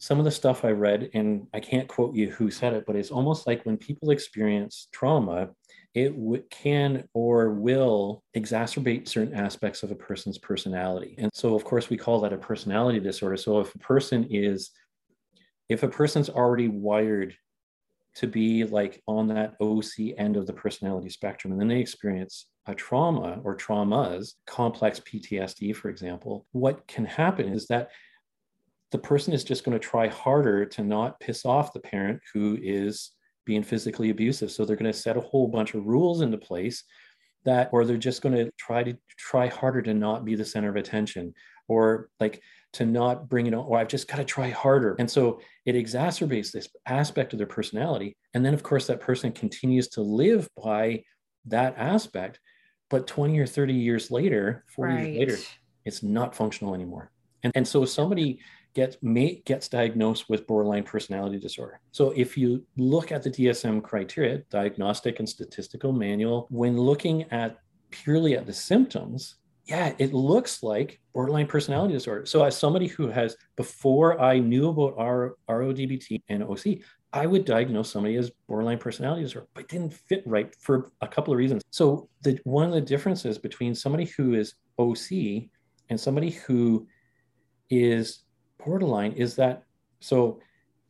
some of the stuff I read, and I can't quote you who said it, but it's almost like when people experience trauma, it w- can or will exacerbate certain aspects of a person's personality. And so, of course, we call that a personality disorder. So, if a person is, if a person's already wired to be like on that OC end of the personality spectrum, and then they experience a trauma or traumas, complex PTSD, for example, what can happen is that the person is just going to try harder to not piss off the parent who is being physically abusive. So they're going to set a whole bunch of rules into place that, or they're just going to try to try harder to not be the center of attention or like to not bring it on, or I've just got to try harder. And so it exacerbates this aspect of their personality. And then, of course, that person continues to live by that aspect. But 20 or 30 years later, 40 right. years later, it's not functional anymore. And, and so somebody gets may, gets diagnosed with borderline personality disorder. So if you look at the DSM criteria, diagnostic and statistical manual, when looking at purely at the symptoms, yeah, it looks like borderline personality disorder. So as somebody who has before I knew about R, RODBT and OC, I would diagnose somebody as borderline personality disorder, but didn't fit right for a couple of reasons. So the one of the differences between somebody who is OC and somebody who is borderline is that so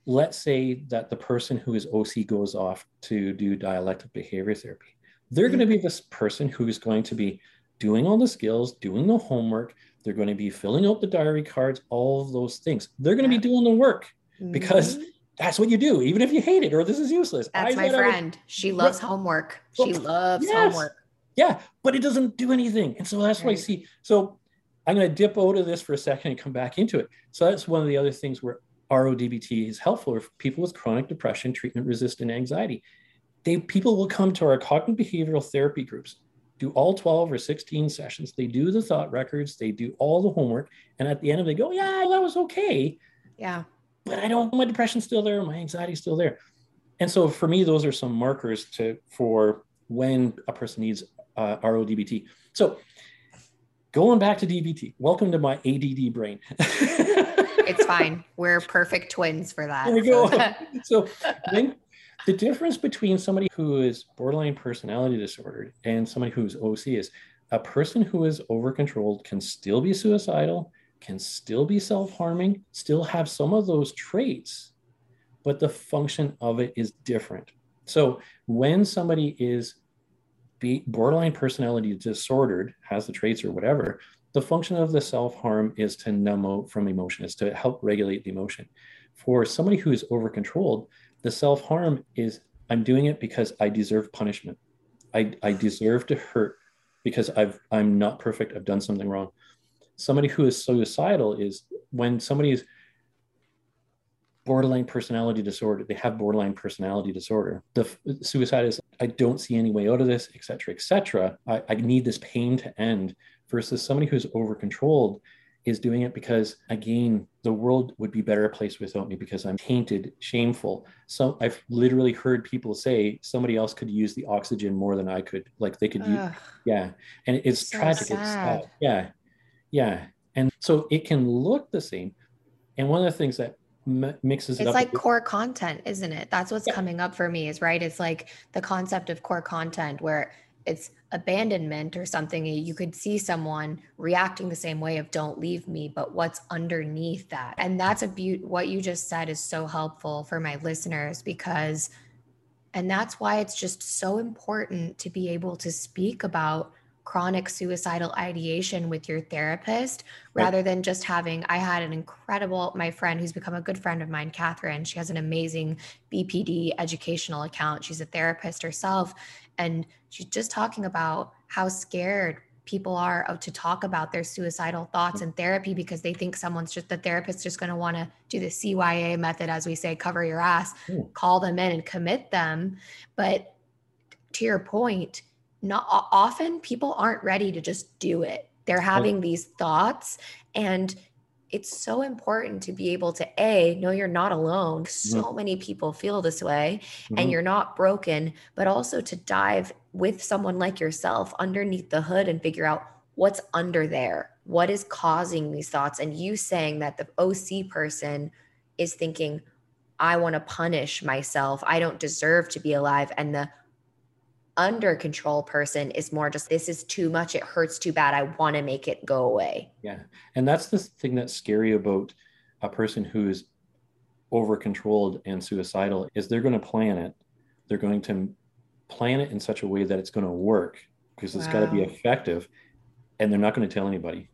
let's say that the person who is OC goes off to do dialectic behavior therapy. They're going to be this person who is going to be doing all the skills, doing the homework. They're going to be filling out the diary cards, all of those things. They're going to be doing the work mm-hmm. because that's what you do, even if you hate it or this is useless. That's I my friend. she loves homework. She loves yes. homework. Yeah, but it doesn't do anything. And so that's right. what I see. So I'm going to dip out of this for a second and come back into it. So that's one of the other things where RODBT is helpful for people with chronic depression, treatment resistant anxiety. They people will come to our cognitive behavioral therapy groups, do all 12 or 16 sessions. They do the thought records, they do all the homework, and at the end of it, they go, "Yeah, that was okay." Yeah. But I don't. My depression's still there. My anxiety's still there. And so for me, those are some markers to for when a person needs uh, RODBT. So going back to DBT. Welcome to my ADD brain. it's fine. We're perfect twins for that. There we go. so the difference between somebody who is borderline personality disorder and somebody who's OC is a person who is over controlled can still be suicidal, can still be self harming, still have some of those traits, but the function of it is different. So when somebody is be borderline personality disordered, has the traits or whatever, the function of the self harm is to numb from emotion, is to help regulate the emotion. For somebody who is over controlled, the self harm is I'm doing it because I deserve punishment. I, I deserve to hurt because I've I'm not perfect. I've done something wrong. Somebody who is suicidal is when somebody is borderline personality disorder. They have borderline personality disorder. The suicide is, I don't see any way out of this, et cetera, et cetera. I, I need this pain to end versus somebody who's over controlled is doing it because again the world would be better place without me because i'm tainted shameful. So i've literally heard people say somebody else could use the oxygen more than i could. Like they could use yeah. And it's So tragic sad. it's sad. Yeah. Yeah. And so it can look the same. And one of the things that m- mixes it It's up like core content, isn't it? That's what's Yeah. coming up for me, is right? It's like the concept of core content where it's abandonment or something. You could see someone reacting the same way of don't leave me, but what's underneath that? And that's a beaut. What you just said is so helpful for my listeners because, and that's why it's just so important to be able to speak about chronic suicidal ideation with your therapist Right. rather than just having i had an incredible my friend who's become a good friend of mine catherine she has an amazing bpd educational account she's a therapist herself and she's just talking about how scared people are of to talk about their suicidal thoughts in therapy because they think someone's just the therapist just going to want to do the cya method as we say cover your ass Mm. call them in and commit them but to your point not often people aren't ready to just do it. They're having these thoughts and it's so important to be able to a know you're not alone. So many people feel this way Mhm. and you're not broken but also to dive with someone like yourself underneath the hood and figure out what's under there what is causing these thoughts and you saying that the oc person is thinking i want to punish myself. I don't deserve to be alive and the under control person is more just this is too much it hurts too bad i want to make it go away Yeah. And that's the thing that's scary about a person who's over controlled and suicidal is they're going to plan it. They're going to plan it in such a way that it's going to work because it's got to be effective and they're not going to tell anybody.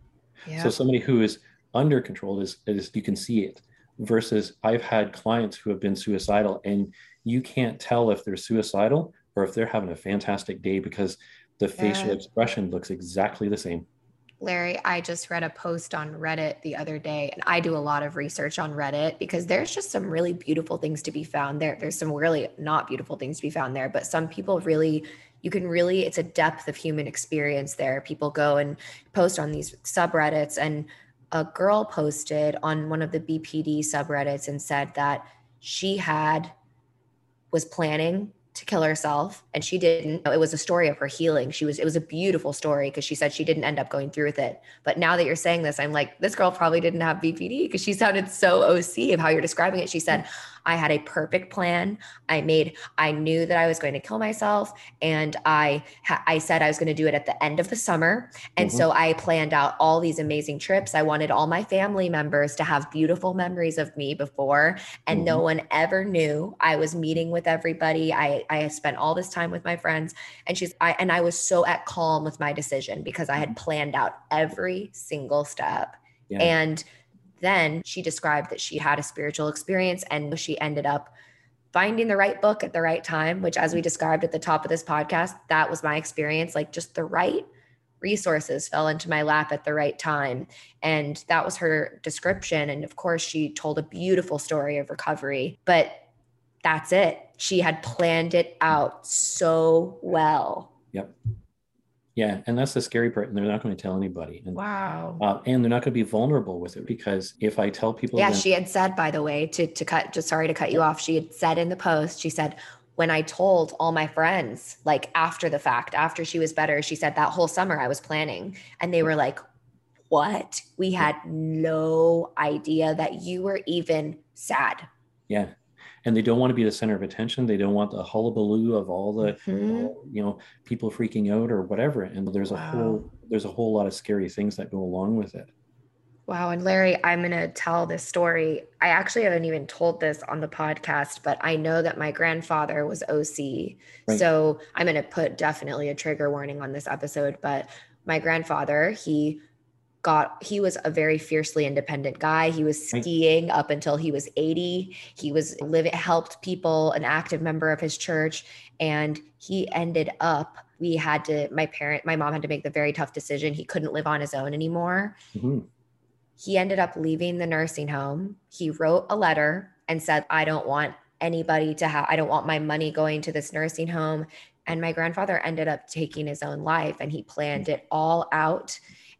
yeah So somebody who is under controlled is, is you can see it versus I've had clients who have been suicidal and you can't tell if they're suicidal or if they're having a fantastic day because the facial expression looks exactly the same. Larry, I just read a post on Reddit the other day, and I do a lot of research on Reddit because there's just some really beautiful things to be found there. There's some really not beautiful things to be found there, but some people really, you can really, it's a depth of human experience there. People go and post on these subreddits, and a girl posted on one of the BPD subreddits and said that she had, was planning to kill herself and she didn't. It was a story of her healing. She was it was a beautiful story because she said she didn't end up going through with it. But now that you're saying this i'm like this girl probably didn't have bpd because she sounded so oc of how you're describing it. She said i had a perfect plan. I made i knew that i was going to kill myself and i ha- i said i was going to do it at the end of the summer. And Mhm. so i planned out all these amazing trips. I wanted all my family members to have beautiful memories of me before and no one ever knew. I was meeting with everybody. I i spent all this time with my friends and she's i and i was so at calm with my decision because i had planned out every single step. Yeah. and then she described that she had a spiritual experience and she ended up finding the right book at the right time which as we described at the top of this podcast that was my experience. Like just the right resources fell into my lap at the right time. And that was her description. And of course she told a beautiful story of recovery but that's it. She had planned it out so well. Yep. Yeah, and that's the scary part, and they're not going to tell anybody, and wow. uh, and they're not going to be vulnerable with it because if I tell people, yeah then- she had said by the way to to cut just sorry to cut you off she had said in the post she said when i told all my friends like after the fact after she was better she said that whole summer i was planning and they were like what? We had no idea that you were even sad. Yeah, and they don't want to be the center of attention. They don't want the hullabaloo of all the Mhm. you know people freaking out or whatever. And there's a whole there's a whole lot of scary things that go along with it. Wow. And Larry, I'm going to tell this story. I actually haven't even told this on the podcast, but I know that my grandfather was OC. Right. So I'm going to put definitely a trigger warning on this episode. But my grandfather, he got, he was a very fiercely independent guy. He was skiing up until he was 80. He was living, helped people, an active member of his church. And he ended up, we had to, my parent, my mom had to make the very tough decision. He couldn't live on his own anymore Mhm. he ended up leaving the nursing home. He wrote a letter and said, I don't want anybody to have, I don't want my money going to this nursing home. And my grandfather ended up taking his own life and he planned it all out.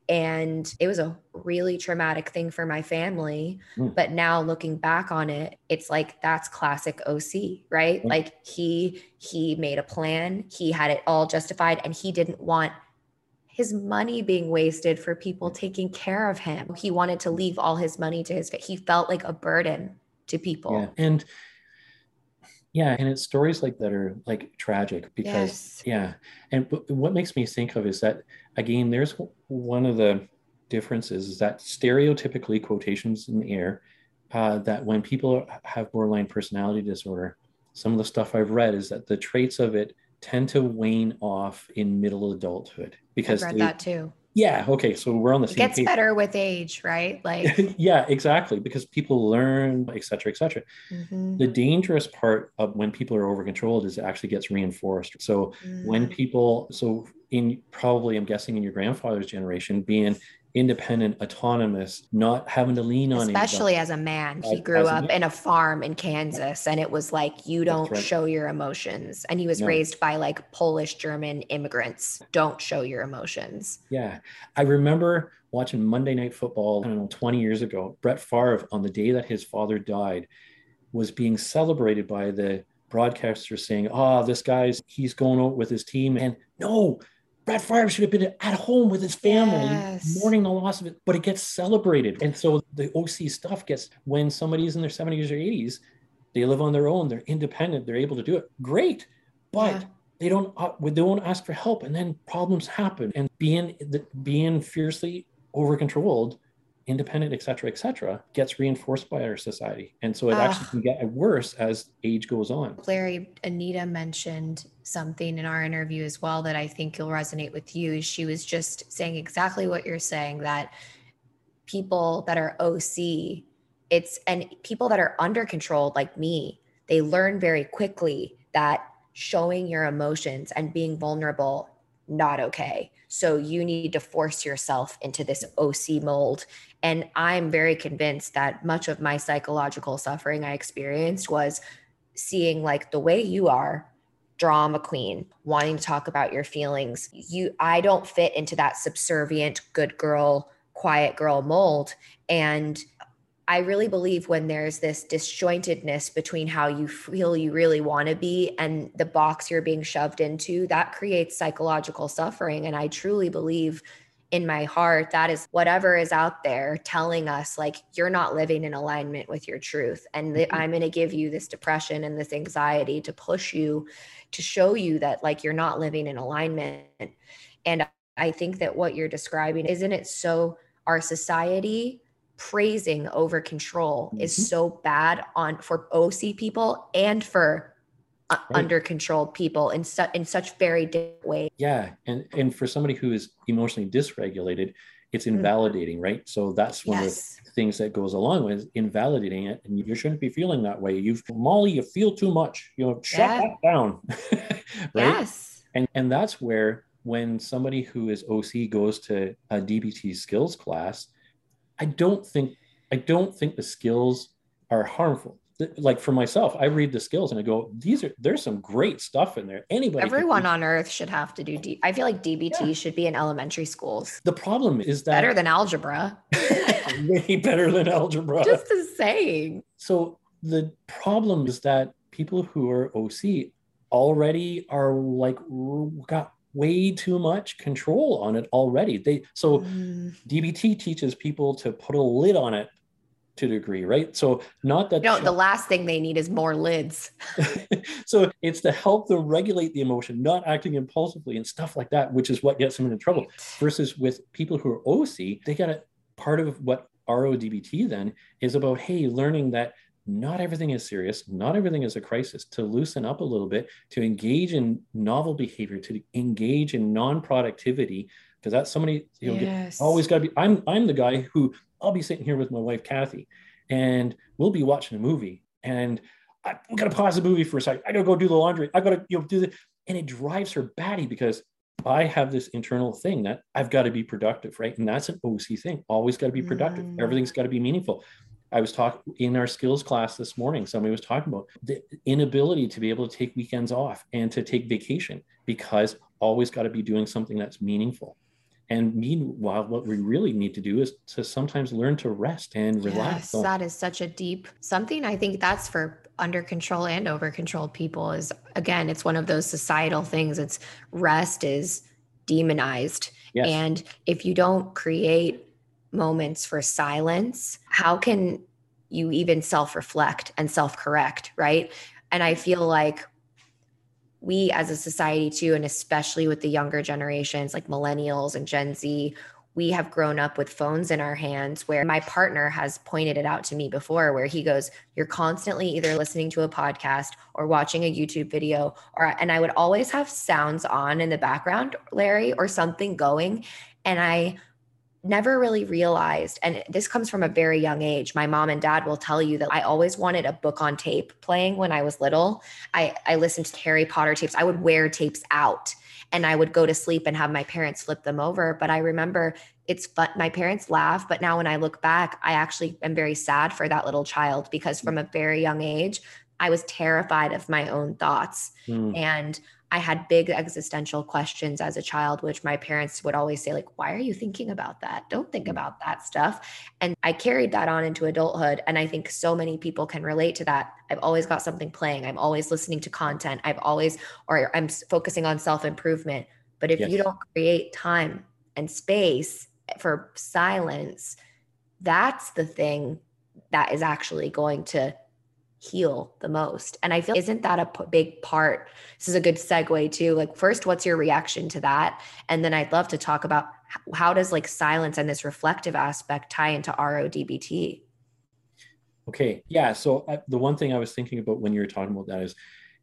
And it was a really traumatic thing for my family. Mm. But now looking back on it, it's like that's classic OC, right? Mm. Like he he made a plan, he had it all justified, and he didn't want his money being wasted for people taking care of him. He wanted to leave all his money to his he felt like a burden to people. Yeah. And yeah, and it's stories like that are like tragic because Yes. yeah. And what makes me think of is that again, there's one of the differences is that stereotypically quotations in the air uh, that when people have borderline personality disorder, some of the stuff I've read is that the traits of it tend to wane off in middle adulthood because I've read they- that too. Yeah okay so we're on the It same gets page. better with age, right? Like yeah exactly because people learn et cetera et cetera. Mhm, the dangerous part of when people are over controlled is it actually gets reinforced. So when mm, people so in probably i'm guessing in your grandfather's generation being independent autonomous not having to lean on especially anybody. as a man, he As- grew as up man. in a farm in Kansas and it was like you don't right. show your emotions. And he was No. raised by like Polish German immigrants. Don't show your emotions. yeah i remember watching monday night football i don't know 20 years ago brett Favre on the day that his father died was being celebrated by the broadcaster saying oh this guy's he's going out with his team and no Brett Favre should have been at home with his family Yes. mourning the loss of it, but it gets celebrated. And so the OC stuff gets when somebody's in their 70s or 80s, they live on their own, they're independent, they're able to do it. Great. But Yeah. they don't uh, they don't ask for help and then problems happen. And being being fiercely over controlled, independent, et cetera, et cetera, gets reinforced by our society. And so it actually can get worse as age goes on. Larry, Anita mentioned something in our interview as well that I think will resonate with you. She was just saying exactly what you're saying that people that are OC, it's and people that are under controlled like me, they learn very quickly that showing your emotions and being vulnerable not okay. So you need to force yourself into this OC mold. And I'm very convinced that much of my psychological suffering I experienced was seeing like the way you are drama queen wanting to talk about your feelings. You i don't fit into that subservient good girl quiet girl mold. And i really believe when there's this disjointedness between how you feel you really want to be and the box you're being shoved into that creates psychological suffering. And i truly believe in my heart that is whatever is out there telling us like you're not living in alignment with your truth. And that i'm going to give you this depression and this anxiety to push you to show you that like you're not living in alignment. And i think that what you're describing isn't it so our society praising over control Mhm. is so bad on for oc people and for Right. under controlled people in, su- in such very different ways Yeah, and and for somebody who is emotionally dysregulated, it's Mm. invalidating, right? So that's one yes of the things that goes along with invalidating it, and you shouldn't be feeling that way. You've Molly, you feel too much. You know, shut Yeah. that down, right? yes And and that's where when somebody who is OC goes to a DBT skills class, I don't think I don't think the skills are harmful. Like for myself, I read the skills and I go, these are there's some great stuff in there. Anybody, Everyone on earth should have to do D. I feel like DBT Yeah. should be in elementary schools. The problem is that Better than algebra. way better than algebra. Just the saying. so the problem is that people who are OC already are like got way too much control on it already. They so Mm. DBT teaches people to put a lid on it to degree, right? So not that No, the last thing they need is more lids. so it's to help them regulate the emotion, not acting impulsively and stuff like that, which is what gets them into trouble. Versus with people who are OC, they got a part of what RODBT then is about, hey, learning that not everything is serious, not everything is a crisis, to loosen up a little bit, to engage in novel behavior, to engage in non-productivity, because that's somebody, you know, Yes. always got to be i'm i'm the guy who i'll be sitting here with my wife kathy and we'll be watching a movie and I, i'm gonna pause the movie for a second i gotta go do the laundry i gotta you know do the and it drives her batty because i have this internal thing that i've got to be productive right and that's an oc thing always got to be productive Mm. everything's got to be meaningful I was talking in our skills class this morning. Somebody was talking about the inability to be able to take weekends off and to take vacation because always got to be doing something that's meaningful. And meanwhile, what we really need to do is to sometimes learn to rest and relax. Yes, that is such a deep something. I think that's for under control and over controlled people is again, it's one of those societal things. It's rest is demonized. Yes. And if you don't create moments for silence, how can you even self reflect and self correct? Right. And I feel like we as a society too and especially with the younger generations like millennials and gen z we have grown up with phones in our hands where my partner has pointed it out to me before where he goes you're constantly either listening to a podcast or watching a youtube video or and i would always have sounds on in the background larry or something going and i never really realized, and this comes from a very young age. My mom and dad will tell you that I always wanted a book on tape playing when I was little. I, I listened to Harry Potter tapes. I would wear tapes out and I would go to sleep and have my parents flip them over. But I remember it's fun. My parents laugh, but now when I look back, I actually am very sad for that little child because from a very young age, I was terrified of my own thoughts. Mm. And I had big existential questions as a child, which my parents would always say, like, why are you thinking about that? Don't think mm. about that stuff. And I carried that on into adulthood. And I think so many people can relate to that. I've always got something playing. I'm always listening to content. I've always, or I'm focusing on self improvement. But if yes. you don't create time and space for silence, that's the thing that is actually going to heal the most. And I feel, isn't that a p- big part? This is a good segue too. Like, first, what's your reaction to that? And then I'd love to talk about how does like silence and this reflective aspect tie into RODBT? Okay. Yeah. So I, the one thing I was thinking about when you were talking about that is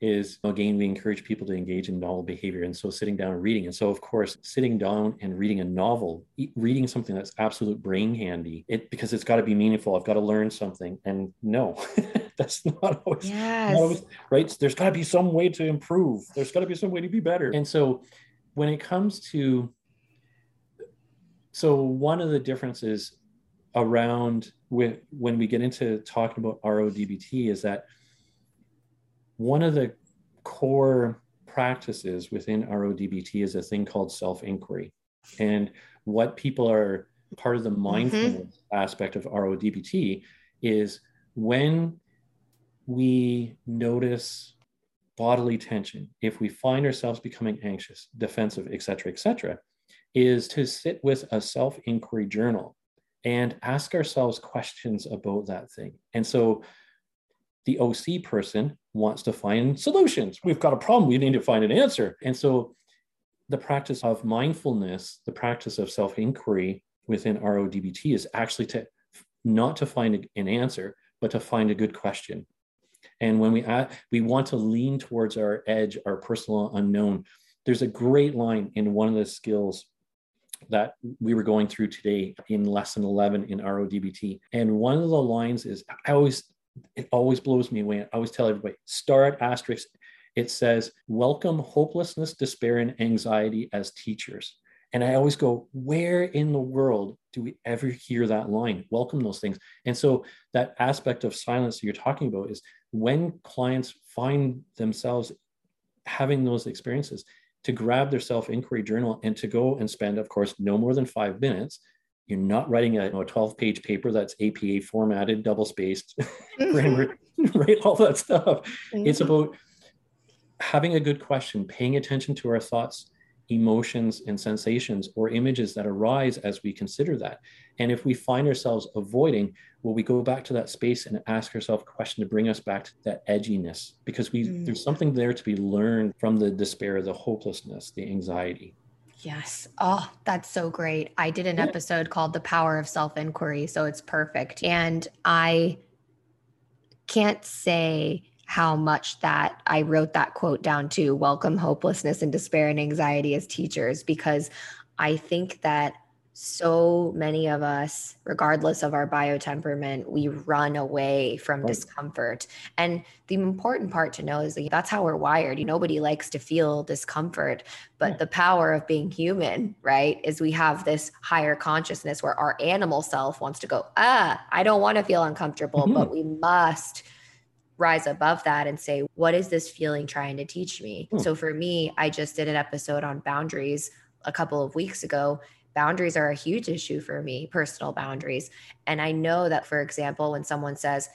is again we encourage people to engage in novel behavior. And so sitting down and reading. And so of course sitting down and reading a novel reading something that's absolute brain handy it because it's got to be meaningful. I've got to learn something. And no that's not always, yes. not always right. There's got to be some way to improve. There's got to be some way to be better. And so when it comes to so one of the differences around with when we get into talking about rodbt is that one of the core practices within RODBT is a thing called self inquiry. And what people are part of the mm-hmm. mindfulness mm-hmm. aspect of RODBT is when we notice bodily tension, if we find ourselves becoming anxious, defensive, etc., etc., is to sit with a self inquiry journal and ask ourselves questions about that thing. And so the OC person wants to find solutions. We've got a problem, we need to find an answer. And so the practice of mindfulness, the practice of self inquiry within RODBT is actually to not to find an answer, but to find a good question. And when we add, we want to lean towards our edge, our personal unknown. There's a great line in one of the skills that we were going through today in lesson 11 in RODBT. And one of the lines is I always it always blows me away. I always tell everybody star at asterisk. It says, Welcome hopelessness, despair, and anxiety as teachers. And I always go, Where in the world do we ever hear that line? Welcome those things. And so, that aspect of silence you're talking about is when clients find themselves having those experiences, to grab their self inquiry journal and to go and spend, of course, no more than five minutes you're not writing a, a 12 page paper that's APA formatted, double spaced, grammar, right? All that stuff. Mm-hmm. It's about having a good question, paying attention to our thoughts, emotions, and sensations or images that arise as we consider that. And if we find ourselves avoiding, will we go back to that space and ask ourselves a question to bring us back to that edginess? Because we mm-hmm. there's something there to be learned from the despair, the hopelessness, the anxiety. Yes. Oh, that's so great. I did an episode called The Power of Self Inquiry. So it's perfect. And I can't say how much that I wrote that quote down to welcome hopelessness and despair and anxiety as teachers because I think that so many of us, regardless of our bio temperament, we run away from Right. discomfort. And the important part to know is that that's how we're wired. Nobody likes to feel discomfort, but Yeah. the power of being human, right, is we have this higher consciousness where our animal self wants to go, ah, I don't want to feel uncomfortable, but we must rise above that and say, what is this feeling trying to teach me? Hmm. So for me, I just did an episode on boundaries a couple of weeks ago. Boundaries are a huge issue for me, personal boundaries. And I know that, for example, when someone says,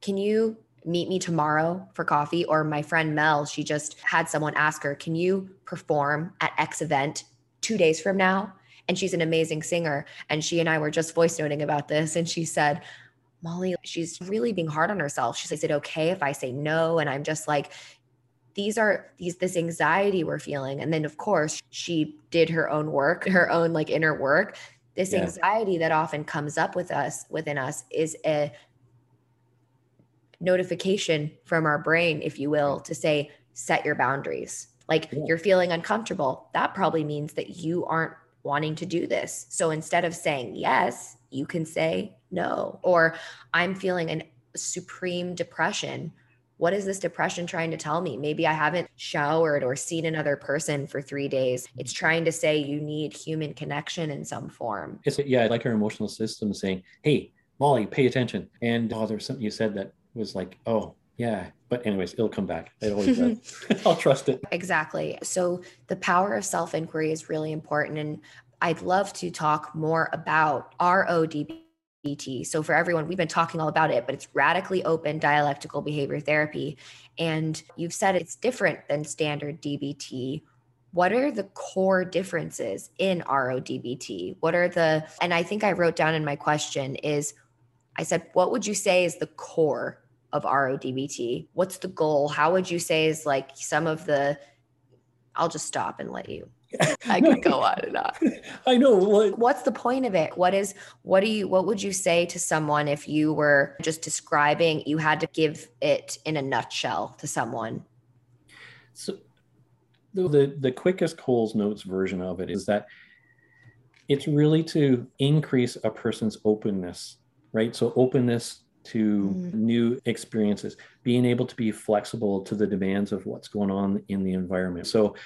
Can you meet me tomorrow for coffee? Or my friend Mel, she just had someone ask her, Can you perform at X event two days from now? And she's an amazing singer. And she and I were just voice noting about this. And she said, Molly, she's really being hard on herself. She says, Is it okay if I say no? And I'm just like, these are these this anxiety we're feeling. And then of course she did her own work her own like inner work. This Yeah. anxiety that often comes up with us within us is a notification from our brain if you will to say set your boundaries. Like Yeah. you're feeling uncomfortable. That probably means that you aren't wanting to do this. So instead of saying yes you can say no. Or i'm feeling an supreme depression what is this depression trying to tell me? Maybe I haven't showered or seen another person for three days. It's trying to say you need human connection in some form. It's yeah, I like our emotional system saying, "Hey, Molly, pay attention." And oh, there's something you said that was like, "Oh, yeah." But anyways, it'll come back. It always does. I'll trust it. Exactly. So the power of self inquiry is really important. And I'd love to talk more about RODBT. So for everyone, we've been talking all about it, but it's radically open dialectical behavior therapy. And you've said it's different than standard DBT. What are the core differences in RODBT? What are the, and I think I wrote down in my question is I said, what would you say is the core of RODBT? What's the goal? How would you say is like some of the, I'll just stop and let you. I could go on and on. I know. What's the point of it? What is, what do you, what would you say to someone if you were just describing, you had to give it in a nutshell to someone? So the, the the quickest Coles Notes version of it is that it's really to increase a person's openness, right? So openness to Mm. new experiences, being able to be flexible to the demands of what's going on in the environment. So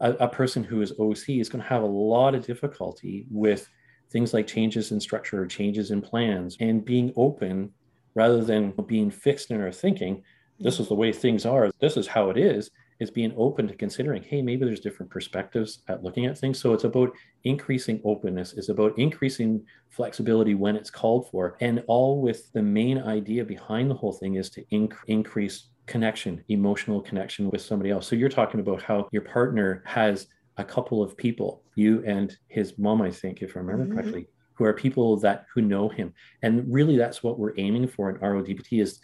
a, a person who is OC is going to have a lot of difficulty with things like changes in structure or changes in plans and being open rather than being fixed in our thinking. This is the way things are. This is how it is is being open to considering hey maybe there's different perspectives at looking at things. So it's about increasing openness it's about increasing flexibility when it's called for. And all with the main idea behind the whole thing is to inc- increase connection emotional connection with somebody else. So you're talking about how your partner has a couple of people you and his mom i think if i remember Mhm. correctly who are people that who know him. And really that's what we're aiming for in rodbt is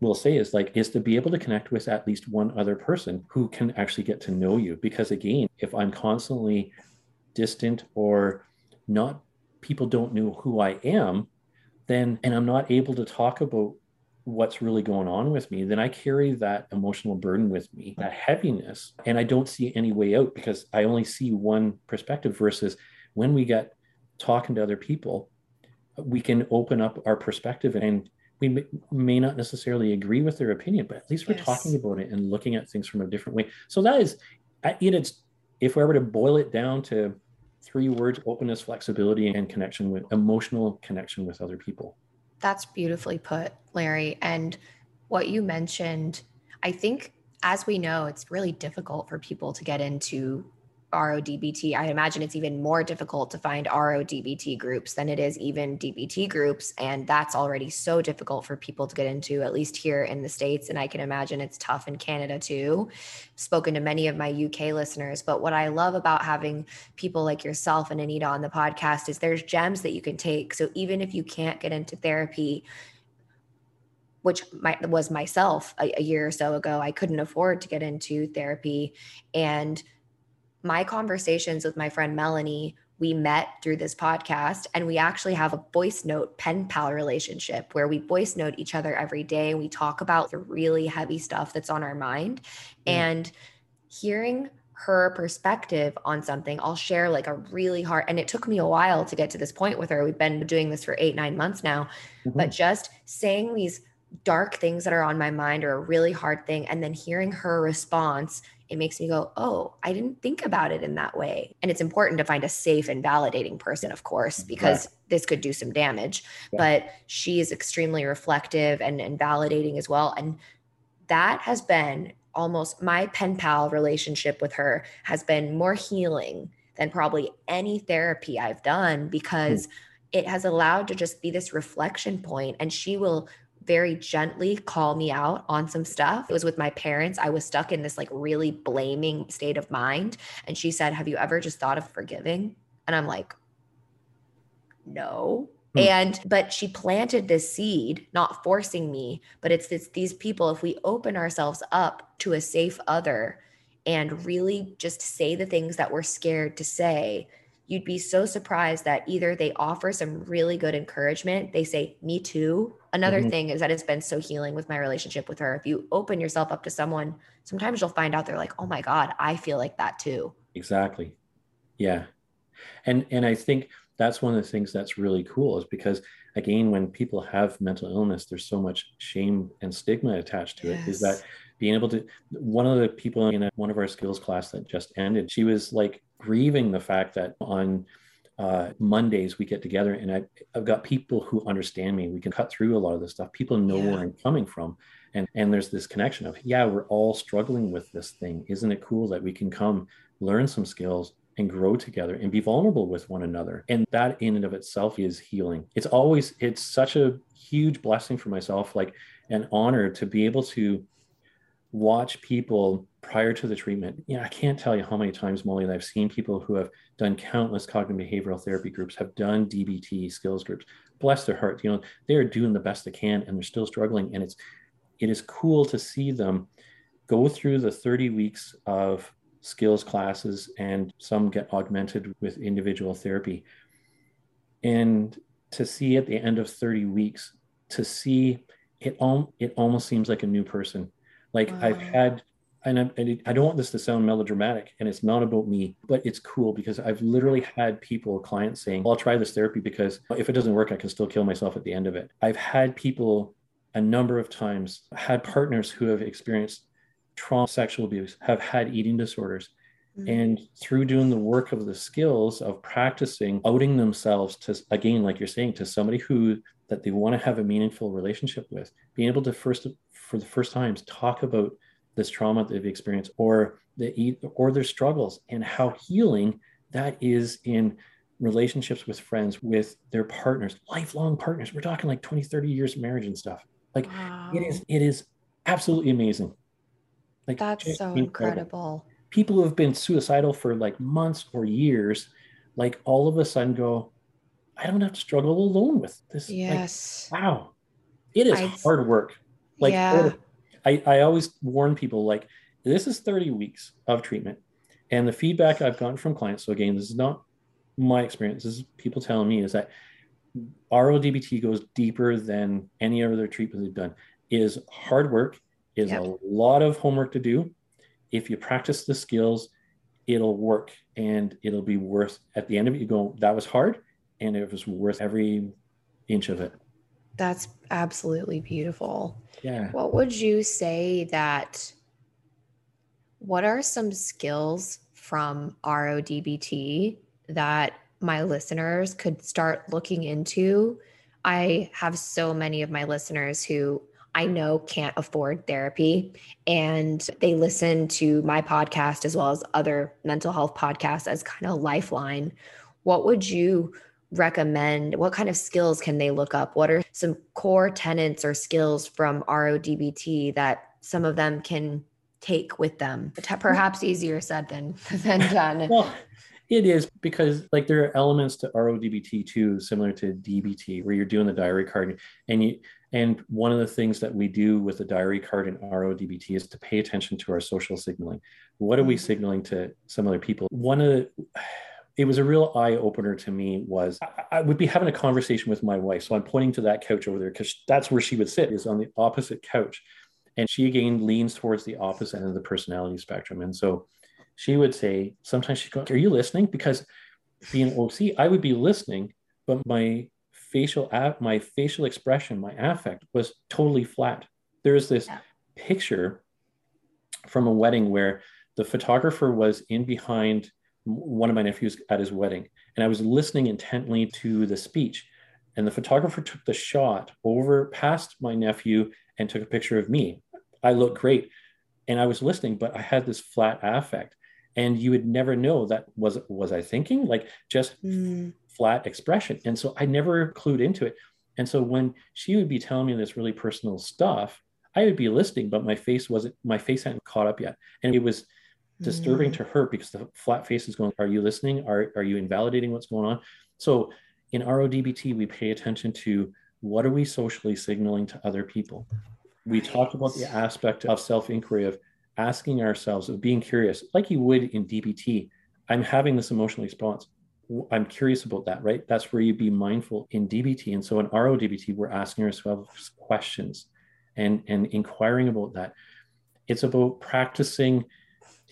we'll say is like is to be able to connect with at least one other person who can actually get to know you. Because again if i'm constantly distant or not people don't know who i am then and i'm not able to talk about what's really going on with me then i carry that emotional burden with me that heaviness and i don't see any way out because i only see one perspective versus when we get talking to other people we can open up our perspective and we may, not necessarily agree with their opinion, but at least we're Yes. talking about it and looking at things from a different way. So that is, I- it is, if we were to boil it down to three words: openness, flexibility, and connection with emotional connection with other people. That's beautifully put, Larry. And what you mentioned, I think, as we know, it's really difficult for people to get into RODBT. I imagine it's even more difficult to find RODBT groups than it is even DBT groups. And that's already so difficult for people to get into, at least here in the States. And I can imagine it's tough in Canada too. Spoken to many of my UK listeners. But what I love about having people like yourself and Anita on the podcast is there's gems that you can take. So even if you can't get into therapy, which my, was myself a, a year or so ago, I couldn't afford to get into therapy. And my conversations with my friend Melanie, we met through this podcast and we actually have a voice note pen pal relationship where we voice note each other every day and we talk about the really heavy stuff that's on our mind. Yeah. And hearing her perspective on something, I'll share like a really hard, and it took me a while to get to this point with her. We've been doing this for eight, nine months now, mm-hmm. but just saying these dark things that are on my mind or a really hard thing, and then hearing her response, it makes me go, Oh, I didn't think about it in that way. And it's important to find a safe and validating person, of course, because right. this could do some damage. Yeah. But she is extremely reflective and, and validating as well. And that has been almost my pen pal relationship with her has been more healing than probably any therapy I've done because mm. it has allowed to just be this reflection point and she will very gently call me out on some stuff. It was with my parents. I was stuck in this like really blaming state of mind and she said, "Have you ever just thought of forgiving?" And I'm like, "No." Hmm. And but she planted this seed, not forcing me, but it's this, these people if we open ourselves up to a safe other and really just say the things that we're scared to say, you'd be so surprised that either they offer some really good encouragement, they say me too. Another mm-hmm. thing is that it's been so healing with my relationship with her. If you open yourself up to someone, sometimes you'll find out they're like, "Oh my god, I feel like that too." Exactly. Yeah. And and I think that's one of the things that's really cool is because again when people have mental illness there's so much shame and stigma attached to yes. it is that being able to one of the people in a, one of our skills class that just ended she was like grieving the fact that on uh, Mondays we get together and I, have got people who understand me. We can cut through a lot of this stuff. People know yeah. where I'm coming from. And, and there's this connection of, yeah, we're all struggling with this thing. Isn't it cool that we can come learn some skills and grow together and be vulnerable with one another and that in and of itself is healing it's always it's such a huge blessing for myself like an honor to be able to watch people prior to the treatment yeah i can't tell you how many times molly i've seen people who have done countless cognitive behavioral therapy groups have done dbt skills groups bless their heart you know they're doing the best they can and they're still struggling and it's it is cool to see them go through the 30 weeks of skills classes, and some get augmented with individual therapy. And to see at the end of 30 weeks, to see it, it almost seems like a new person. Like wow. I've had, and I, I don't want this to sound melodramatic, and it's not about me, but it's cool because I've literally had people, clients saying, I'll try this therapy because if it doesn't work, I can still kill myself at the end of it. I've had people a number of times, had partners who have experienced trauma, sexual abuse, have had eating disorders. Mm-hmm. And through doing the work of the skills of practicing outing themselves to, again, like you're saying, to somebody who that they want to have a meaningful relationship with, being able to first, for the first times, talk about this trauma they've experienced or the or their struggles and how healing that is in relationships with friends, with their partners, lifelong partners. We're talking like 20, 30 years of marriage and stuff. Like wow. it is, it is absolutely amazing. Like that's so incredible. incredible. People who have been suicidal for like months or years, like all of a sudden go, I don't have to struggle alone with this. Yes. Like, wow. It is I'd, hard work. Like yeah. Oh, I, I always warn people like this is 30 weeks of treatment. And the feedback I've gotten from clients, so again, this is not my experience, this is people telling me is that RODBT goes deeper than any other treatment they've done. Is hard work is yep. a lot of homework to do. If you practice the skills, it'll work and it'll be worth at the end of it. You go, that was hard, and it was worth every inch of it. That's absolutely beautiful. Yeah. What would you say that? What are some skills from RODBT that my listeners could start looking into? I have so many of my listeners who I know can't afford therapy and they listen to my podcast as well as other mental health podcasts as kind of lifeline. What would you recommend? What kind of skills can they look up? What are some core tenets or skills from RODBT that some of them can take with them? Perhaps easier said than than done. well, it is because like there are elements to RODBT too, similar to DBT, where you're doing the diary card and you and one of the things that we do with the diary card in RODBT is to pay attention to our social signaling. What are we mm-hmm. signaling to some other people? One of the, it was a real eye opener to me was I, I would be having a conversation with my wife. So I'm pointing to that couch over there because that's where she would sit is on the opposite couch. And she again leans towards the opposite end of the personality spectrum. And so she would say, sometimes she'd go, Are you listening? Because being OC, I would be listening, but my facial my facial expression, my affect was totally flat. There's this yeah. picture from a wedding where the photographer was in behind one of my nephews at his wedding, and I was listening intently to the speech. And the photographer took the shot over past my nephew and took a picture of me. I looked great. And I was listening, but I had this flat affect and you would never know that was was i thinking like just mm. flat expression and so i never clued into it and so when she would be telling me this really personal stuff i would be listening but my face wasn't my face hadn't caught up yet and it was disturbing mm. to her because the flat face is going are you listening are, are you invalidating what's going on so in rodbt we pay attention to what are we socially signaling to other people we talk about the aspect of self-inquiry of asking ourselves of being curious, like you would in DBT. I'm having this emotional response. I'm curious about that, right? That's where you be mindful in DBT. And so in RODBT, we're asking ourselves questions and, and inquiring about that. It's about practicing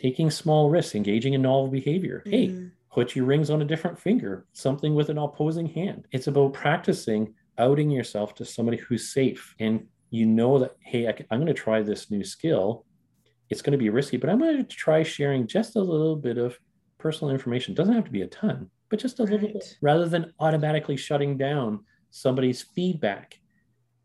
taking small risks, engaging in novel behavior. Mm-hmm. Hey, put your rings on a different finger, something with an opposing hand. It's about practicing outing yourself to somebody who's safe. And you know that, hey, I, am going to try this new skill it's going to be risky, but I'm going to try sharing just a little bit of personal information. It doesn't have to be a ton, but just a right. little bit, rather than automatically shutting down somebody's feedback.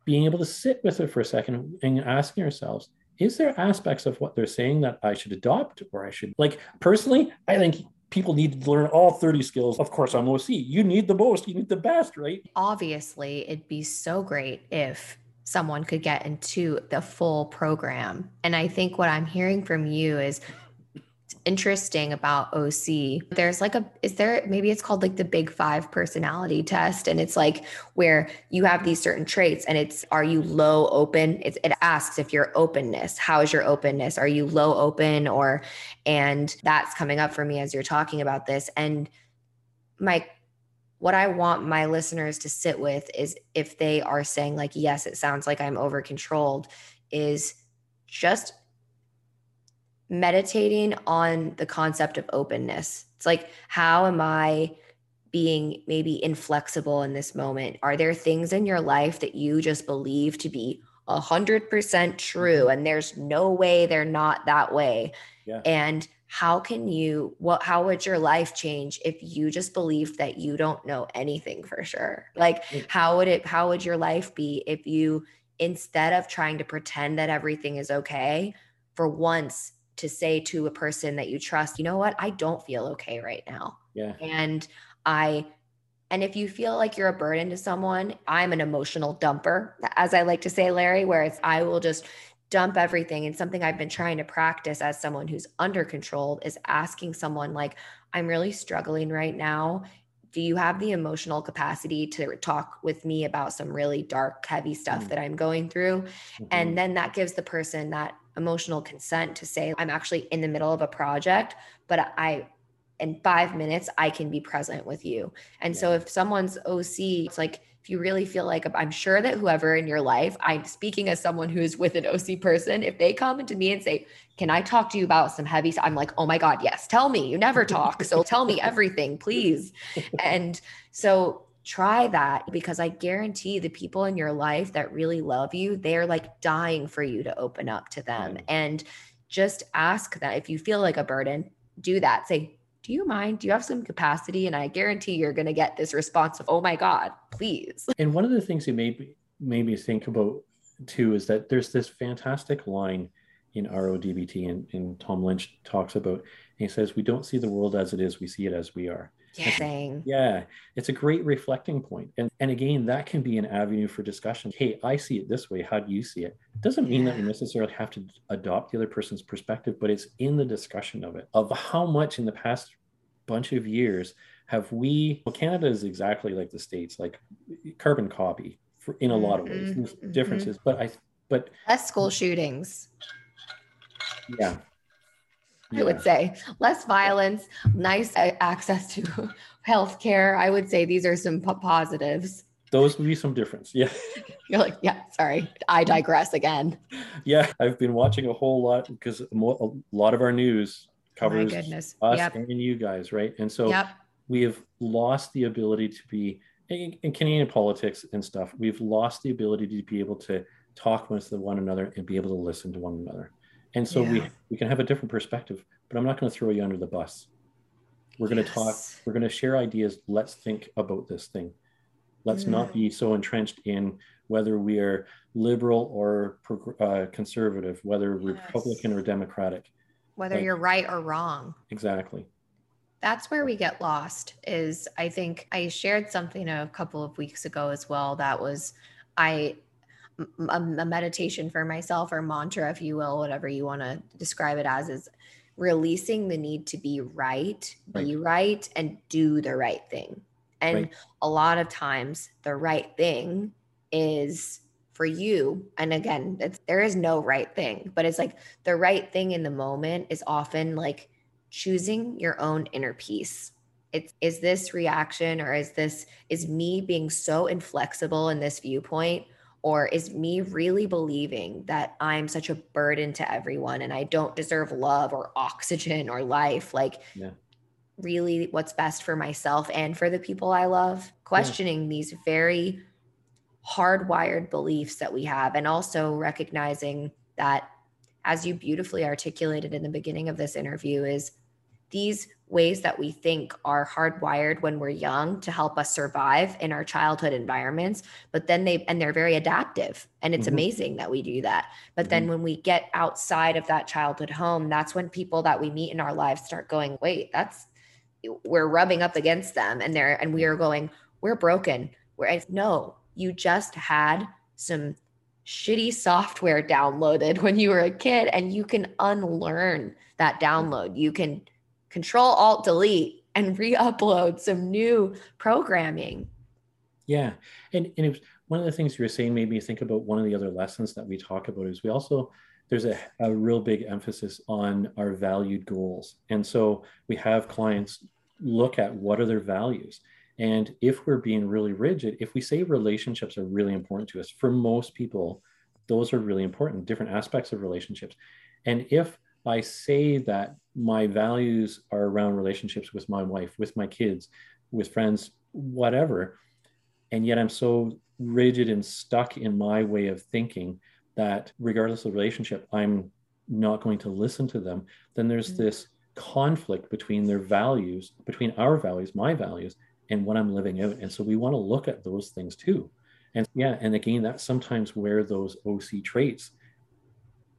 Being able to sit with it for a second and asking ourselves, is there aspects of what they're saying that I should adopt or I should like personally? I think people need to learn all 30 skills. Of course, I'm OC. You need the most, you need the best, right? Obviously, it'd be so great if someone could get into the full program. And I think what I'm hearing from you is interesting about OC. There's like a, is there, maybe it's called like the big five personality test. And it's like where you have these certain traits and it's, are you low open? It's, it asks if your openness, how is your openness? Are you low open or, and that's coming up for me as you're talking about this. And my what I want my listeners to sit with is if they are saying, like, yes, it sounds like I'm over controlled, is just meditating on the concept of openness. It's like, how am I being maybe inflexible in this moment? Are there things in your life that you just believe to be a hundred percent true and there's no way they're not that way? Yeah. And how can you what how would your life change if you just believed that you don't know anything for sure like how would it how would your life be if you instead of trying to pretend that everything is okay for once to say to a person that you trust you know what? I don't feel okay right now. Yeah. And i and if you feel like you're a burden to someone, I'm an emotional dumper, as I like to say, Larry, where it's I will just dump everything. And something i've been trying to practice as someone who's under control is asking someone like i'm really struggling right now. Do you have the emotional capacity to talk with me about some really dark heavy stuff mm-hmm. that i'm going through? Mm-hmm. and then that gives the person that emotional consent to say i'm actually in the middle of a project but i in five minutes i can be present with you and yeah. so if someone's oc it's like if you really feel like I'm sure that whoever in your life, I'm speaking as someone who's with an OC person, if they come to me and say, Can I talk to you about some heavy stuff? I'm like, Oh my God, yes, tell me. You never talk. So tell me everything, please. And so try that because I guarantee the people in your life that really love you, they're like dying for you to open up to them. Mm. And just ask that if you feel like a burden, do that. Say, do you mind? Do you have some capacity? And I guarantee you're going to get this response of, oh my God, please. And one of the things that made me, made me think about too is that there's this fantastic line in RODBT and, and Tom Lynch talks about, he says, we don't see the world as it is, we see it as we are. Yeah. Yeah. It's a great reflecting point. And and again, that can be an avenue for discussion. Hey, I see it this way. How do you see it? It doesn't mean yeah. that you necessarily have to adopt the other person's perspective, but it's in the discussion of it, of how much in the past bunch of years have we well, Canada is exactly like the States, like carbon copy for, in a lot of ways. There's mm-hmm. differences, but I but less school shootings. Yeah, I would say less violence, nice access to healthcare. I would say these are some p- positives. Those would be some difference. Yeah. You're like, yeah, sorry. I digress again. Yeah. I've been watching a whole lot because a lot of our news covers us Yep. and you guys, right? And so Yep. we have lost the ability to be in, in Canadian politics and stuff. We've lost the ability to be able to talk with one another and be able to listen to one another. And so we Yeah. we can have a different perspective, but I'm not going to throw you under the bus. We're going to talk. We're going to share ideas. Let's think about this thing. Let's not Mm. be so entrenched in whether we are liberal or uh, conservative, whether Yes. Republican or Democratic. Whether Like- you're right or wrong. Exactly. that's where we get lost is i think i shared something a couple of weeks ago as well that was i a, a meditation for myself or mantra if you will whatever you want to describe it as is releasing the need to be right be right and do the right thing. And Right. a lot of times the right thing is for you and again it's, there is no right thing but it's like the right thing in the moment is often like choosing your own inner peace. It's is this reaction or is this is me being so inflexible in this viewpoint or is me really believing that i'm such a burden to everyone and i don't deserve love or oxygen or life? Like Yeah. really what's best for myself and for the people i love? Questioning these very hardwired beliefs that we have and also recognizing that as you beautifully articulated in the beginning of this interview is these ways that we think are hardwired when we're young to help us survive in our childhood environments but then they and they're very adaptive and it's Mhm. amazing that we do that. But then when we get outside of that childhood home that's when people that we meet in our lives start going wait that's we're rubbing up against them and they're and we are going we're broken. We're no you just had some shitty software downloaded when you were a kid and you can unlearn that download. You can control alt delete and re-upload some new programming. Yeah, and and it was, one of the things you were saying made me think about one of the other lessons that we talk about is we also there's a, a real big emphasis on our valued goals, and so we have clients look at what are their values, and if we're being really rigid, if we say relationships are really important to us, for most people, those are really important, different aspects of relationships, and if I say that my values are around relationships with my wife, with my kids, with friends, whatever, and yet I'm so rigid and stuck in my way of thinking that regardless of relationship, I'm not going to listen to them, then there's Mhm. this conflict between their values, between our values, my values, and what I'm living out. And so we want to look at those things too. And yeah, and again, that's sometimes where those OC traits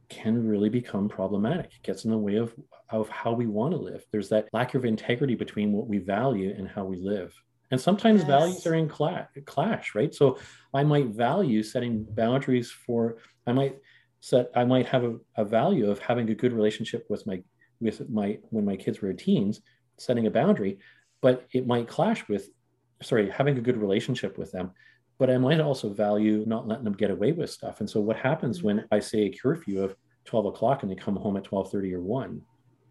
can really become problematic. It gets in the way of, of how we want to live. There's that lack of integrity between what we value and how we live. And sometimes Yes. values are in cla- clash, right? So I might value setting boundaries for, I might set, I might have a, a value of having a good relationship with my, with my, when my kids were teens, setting a boundary, but it might clash with, sorry, having a good relationship with them. But I might also value not letting them get away with stuff. And so what happens when I say a curfew of 12 o'clock and they come home at 12:30 or 1,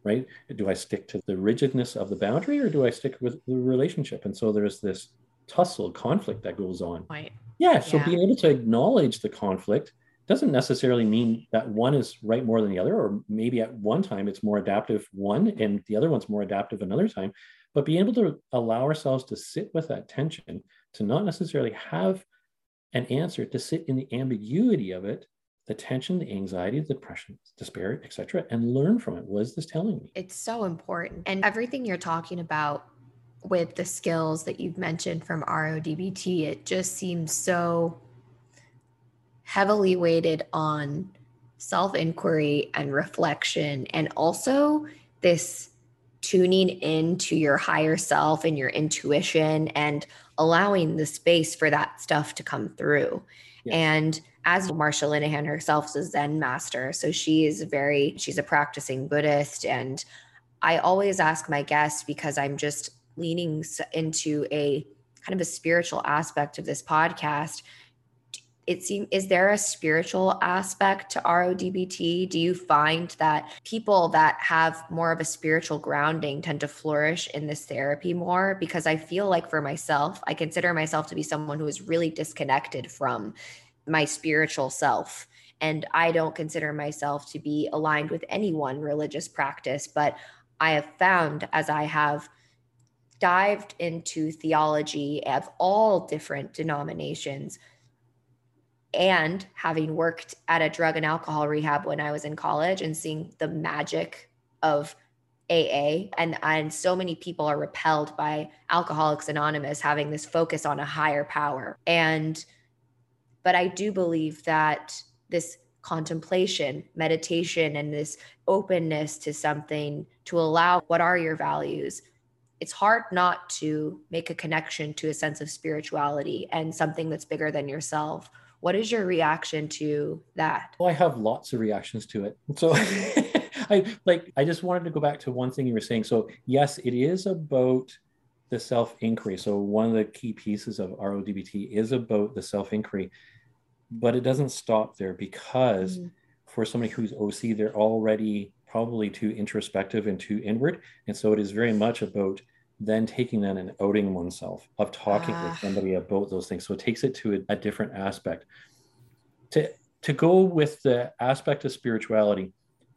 right? Do I stick to the rigidness of the boundary or do I stick with the relationship? And so there's this tussle conflict that goes on. point Yeah. So Yeah. being able to acknowledge the conflict doesn't necessarily mean that one is right more than the other, or maybe at one time it's more adaptive one and the other one's more adaptive another time. But being able to allow ourselves to sit with that tension, to not necessarily have an answer, to sit in the ambiguity of it, the tension, the anxiety, the depression, despair, etc., and learn from it. What is this telling me? it's so important and everything you're talking about with the skills that you've mentioned from RODBT it just seems so heavily weighted on self-inquiry and reflection and also this tuning into your higher self and your intuition and allowing the space for that stuff to come through Yeah. and as Marsha Linehan herself is a Zen master, so she is very, she's a practicing Buddhist. And I always ask my guests because I'm just leaning into a kind of a spiritual aspect of this podcast. It seems, is there a spiritual aspect to RODBT? Do you find that people that have more of a spiritual grounding tend to flourish in this therapy more? Because I feel like for myself, I consider myself to be someone who is really disconnected from my spiritual self. And I don't consider myself to be aligned with any one religious practice, but I have found as I have dived into theology of all different denominations and having worked at a drug and alcohol rehab when I was in college and seeing the magic of AA and and so many people are repelled by Alcoholics Anonymous having this focus on a higher power. And but I do believe that this contemplation, meditation and this openness to something to allow what are your values it's hard not to make a connection to a sense of spirituality and something that's bigger than yourself what is your reaction to that? Well, I have lots of reactions to it. So I like I just wanted to go back to one thing you were saying. So yes, it is about the self inquiry. So one of the key pieces of RODBT is about the self inquiry, but it doesn't stop there because mm. for somebody who's OC, they're already probably too introspective and too inward. And so it is very much about then taking that and outing oneself of talking with ah. somebody about those things. So it takes it to a, a, different aspect. To to go with the aspect of spirituality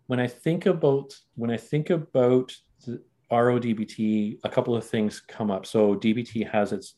when i think about when i think about the rodbt a couple of things come up. So dbt has its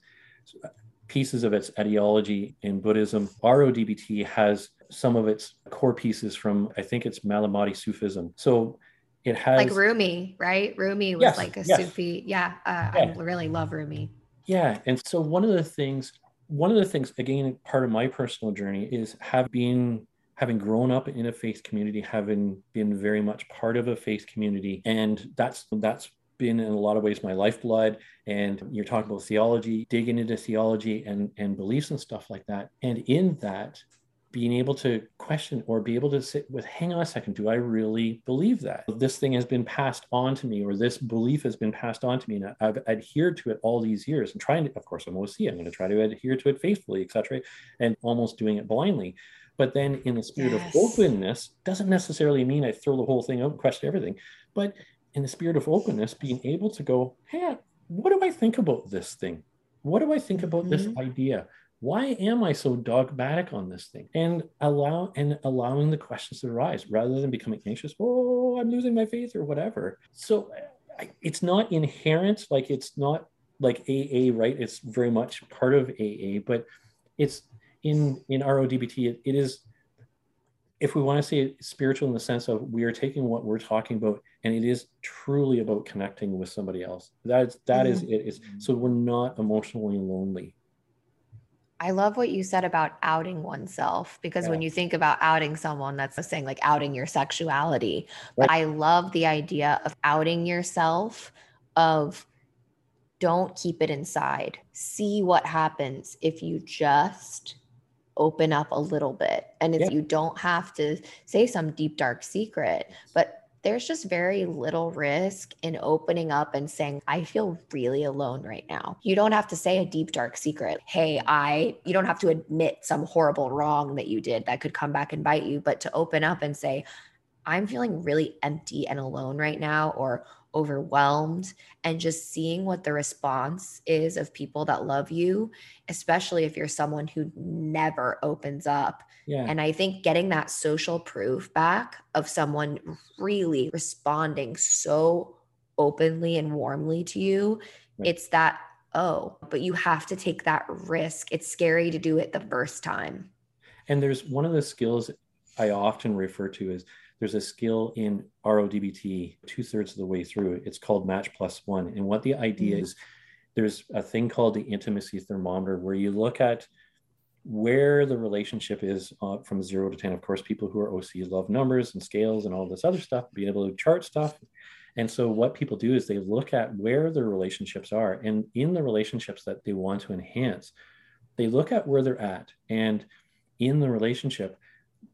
pieces of its ideology in buddhism. Rodbt has some of its core pieces from i think it's malamati sufism. So it has like Rumi, right? Rumi was yes, like a yes. Sufi. Yeah, uh, yeah, I really love Rumi. Yeah, and so one of the things, one of the things, again, part of my personal journey is have been having grown up in a faith community, having been very much part of a faith community, and that's that's been in a lot of ways my lifeblood. And you're talking about theology, digging into theology and and beliefs and stuff like that. And in that, being able to question or be able to sit with, hang on a second, do I really believe that? This thing has been passed on to me, or this belief has been passed on to me, and I've adhered to it all these years and trying to, of course, I'm OC, I'm going to try to adhere to it faithfully, etc., and almost doing it blindly. But then in the spirit yes. of openness, doesn't necessarily mean I throw the whole thing out, question everything. But in the spirit of openness, being able to go, hey, what do I think about this thing? What do I think about mm-hmm. this idea? Why am i so dogmatic on this thing? And allow and allowing the questions to arise rather than becoming anxious oh i'm losing my faith or whatever. So it's not inherent like it's not like aa right? It's very much part of aa but it's in in rodbt it, it is if we want to say it spiritual in the sense of we are taking what we're talking about and it is truly about connecting with somebody else. That's that mm-hmm. is it is so we're not emotionally lonely I love what you said about outing oneself because yeah. when you think about outing someone, that's saying like outing your sexuality. Right. But I love the idea of outing yourself, of don't keep it inside. See what happens if you just open up a little bit. And if yeah. you don't have to say some deep, dark secret, but there's just very little risk in opening up and saying, I feel really alone right now. You don't have to say a deep, dark secret. Hey, I, you don't have to admit some horrible wrong that you did that could come back and bite you, but to open up and say, I'm feeling really empty and alone right now, or overwhelmed, and just seeing what the response is of people that love you, especially if you're someone who never opens up yeah. And I think getting that social proof back of someone really responding so openly and warmly to you, right. it's that, oh, but you have to take that risk. It's scary to do it the first time. And there's one of the skills I often refer to as there's a skill in RODBT two thirds of the way through. It's called match plus one. And what the idea mm-hmm. is, there's a thing called the intimacy thermometer where you look at where the relationship is uh, from zero to 10. Of course, people who are OCs love numbers and scales and all this other stuff, being able to chart stuff. And so, what people do is they look at where their relationships are. And in the relationships that they want to enhance, they look at where they're at. And in the relationship,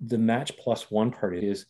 the match plus one part is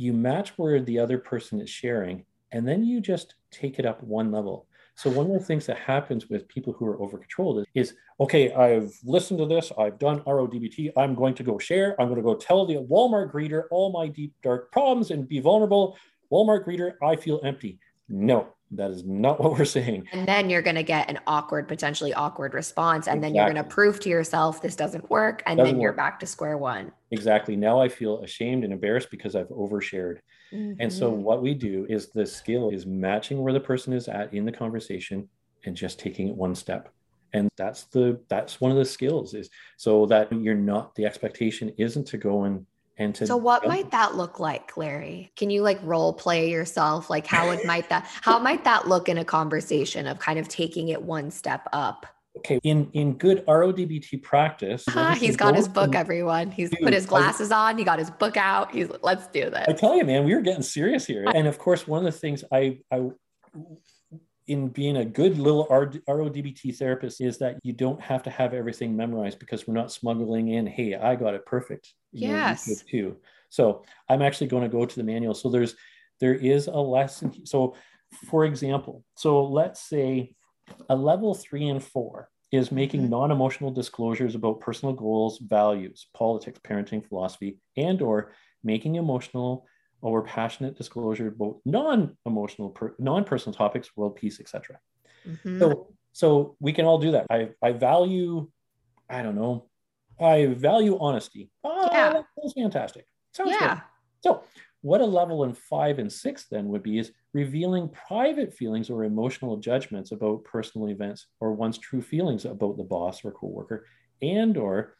you match where the other person is sharing, and then you just take it up one level. So one of the things that happens with people who are over controlled is, is, okay, I've listened to this, I've done RODBT, I'm going to go share, I'm going to go tell the Walmart greeter all my deep dark problems and be vulnerable. Walmart greeter, I feel empty. No, that is not what we're saying. And then you're going to get an awkward, potentially awkward response. And exactly. then you're going to prove to yourself this doesn't work. And doesn't then you're work. back to square one. Exactly. Now I feel ashamed and embarrassed because I've overshared. And so Mhm. what we do is the skill is matching where the person is at in the conversation and just taking it one step. And that's the that's one of the skills is so that you're not the expectation isn't to go and and to So what might that look like, Larry? Can you like role play yourself? Like how would might that how might that look in a conversation of kind of taking it one step up? okay in in good RODBT practice Ah, what he's got his book, everyone. He's Dude, put his I- glasses on. He got his book out. He's let's do this. I tell you, man, we were getting serious here. And of course, one of the things I, I, in being a good little RODBT therapist, is that you don't have to have everything memorized because we're not smuggling in, hey, I got it perfect. You know, you Yes. too. So I'm actually going to go to the manual. So there's, there is a lesson. So, for example, so let's say a level three and four is making Mhm. non-emotional disclosures about personal goals, values, politics, parenting, philosophy, and or making emotional or passionate disclosure about non-emotional, per, non-personal topics, world peace, etc. Mhm. So, so we can all do that. I, I value, I don't know, I value honesty. Oh, Yeah. that sounds fantastic. Sounds good. So, what a level in five and six then would be is revealing private feelings or emotional judgments about personal events or one's true feelings about the boss or coworker, and or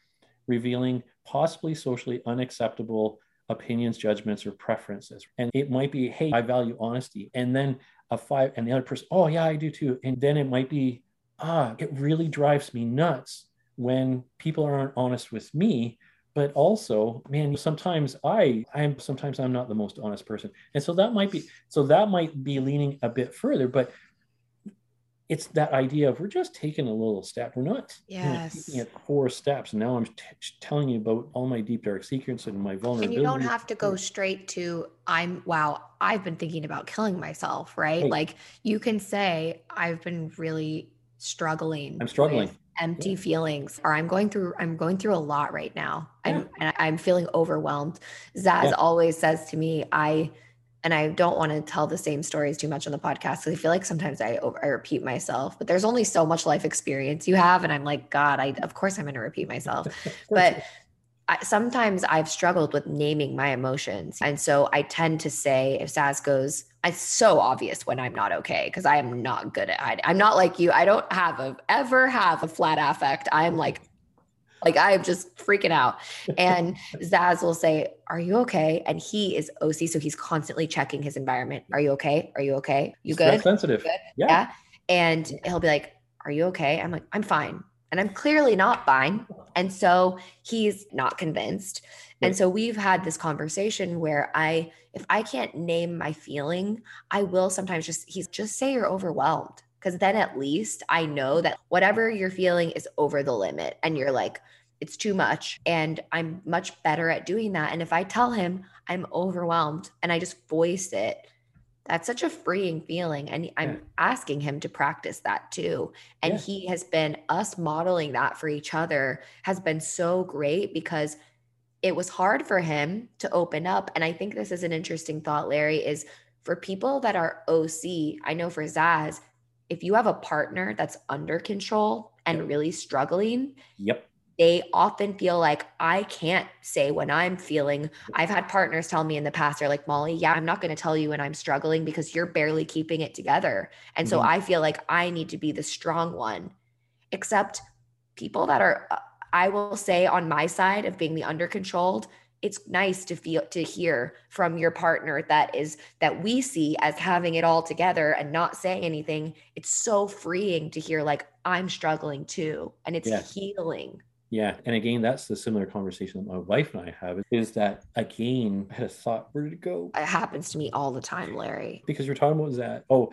revealing possibly socially unacceptable opinions, judgments, or preferences. And it might be, hey, I value honesty. And then a five, and the other person, oh, yeah, I do too. And then it might be, ah, it really drives me nuts when people aren't honest with me but also man sometimes i i'm sometimes i'm not the most honest person and so that might be so that might be leaning a bit further but it's that idea of we're just taking a little step we're not you know, Yes. taking it four steps and now i'm t- telling you about all my deep dark secrets and my vulnerability And you don't have to go straight to I'm wow, I've been thinking about killing myself, right? Right. Like you can say I've been really struggling. I'm struggling. empty feelings or I'm going through I'm going through a lot right now. I'm and I'm feeling overwhelmed. Zaz Yeah. always says to me, I and I don't want to tell the same stories too much on the podcast because I feel like sometimes I over, I repeat myself. But there's only so much life experience you have, and I'm like, God, I of course I'm going to repeat myself. But I, sometimes I've struggled with naming my emotions. And so I tend to say, if Zaz goes, it's so obvious when I'm not okay because I am not good at hiding. I'm not like you. I don't have a ever have a flat affect. I'm like, like I am just freaking out. And Zaz will say, Are you okay? And he is OC. So he's constantly checking his environment. Are you okay? Are you okay? You Stress good? sensitive Good? yeah, Yeah. And he'll be like, Are you okay? I'm like, I'm fine. And I'm clearly not fine. And so he's not convinced. And so we've had this conversation where I, if I can't name my feeling, I will sometimes just, he's just say you're overwhelmed. Cause then at least I know that whatever you're feeling is over the limit and you're like, it's too much. And I'm much better at doing that. And if I tell him I'm overwhelmed and I just voice it, that's such a freeing feeling. And I'm Yeah. asking him to practice that too. And Yeah. he has been, us modeling that for each other has been so great because it was hard for him to open up. And I think this is an interesting thought, Larry, is for people that are OC, I know for Zaz, if you have a partner that's under control and Yep. really struggling, yep they often feel like I can't say when I'm feeling. I've had partners tell me in the past, they're like, Molly, yeah, I'm not going to tell you when I'm struggling because you're barely keeping it together. And so Mhm. I feel like I need to be the strong one. Except people that are, uh, I will say on my side of being the under controlled, it's nice to feel to hear from your partner that is that we see as having it all together and not saying anything. It's so freeing to hear like I'm struggling too. And it's Yes. healing. Yeah, and again, that's the similar conversation that my wife and I have. Is that again? I had a thought. Where did it go? It happens to me all the time, Larry. Because you're talking about that. Oh,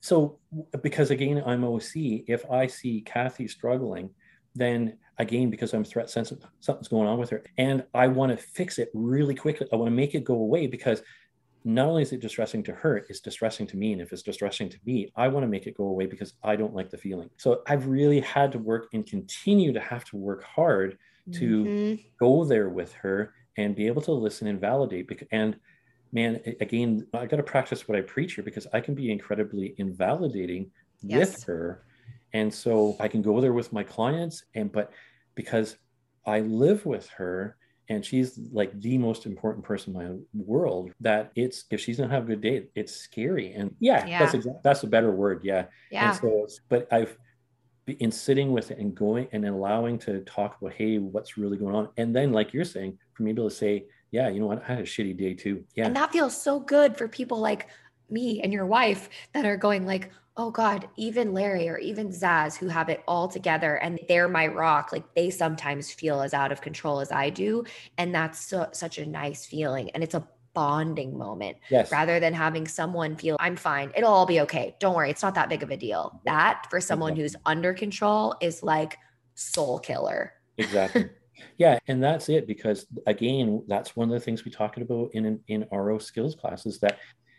so because again, I'm OC. If I see Kathy struggling, then again, because I'm threat sensitive, something's going on with her, and I want to fix it really quickly. I want to make it go away because not only is it distressing to her, it's distressing to me. And if it's distressing to me, I want to make it go away because I don't like the feeling. So I've really had to work and continue to have to work hard to Mhm. go there with her and be able to listen and validate. And man, again, I got to practice what I preach here because I can be incredibly invalidating Yes. with her. And so I can go there with my clients and but because I live with her and she's like the most important person in my world that it's if she's gonna have a good day it's scary. And yeah, Yeah. that's exactly that's a better word yeah. Yeah. and so but i've in sitting with it and going and allowing to talk about hey what's really going on? And then like you're saying for me to be able to say yeah you know what? I had a shitty day too. Yeah. And that feels so good for people like me and your wife that are going like, oh God, even Larry or even Zaz who have it all together and they're my rock. Like they sometimes feel as out of control as I do. And that's so, such a nice feeling. And it's a bonding moment yes rather than having someone feel I'm fine. It'll all be okay. Don't worry. It's not that big of a deal. That for someone who's under control is like soul killer. exactly yeah and that's it because again that's one of the things we talked about in in ro skills classes that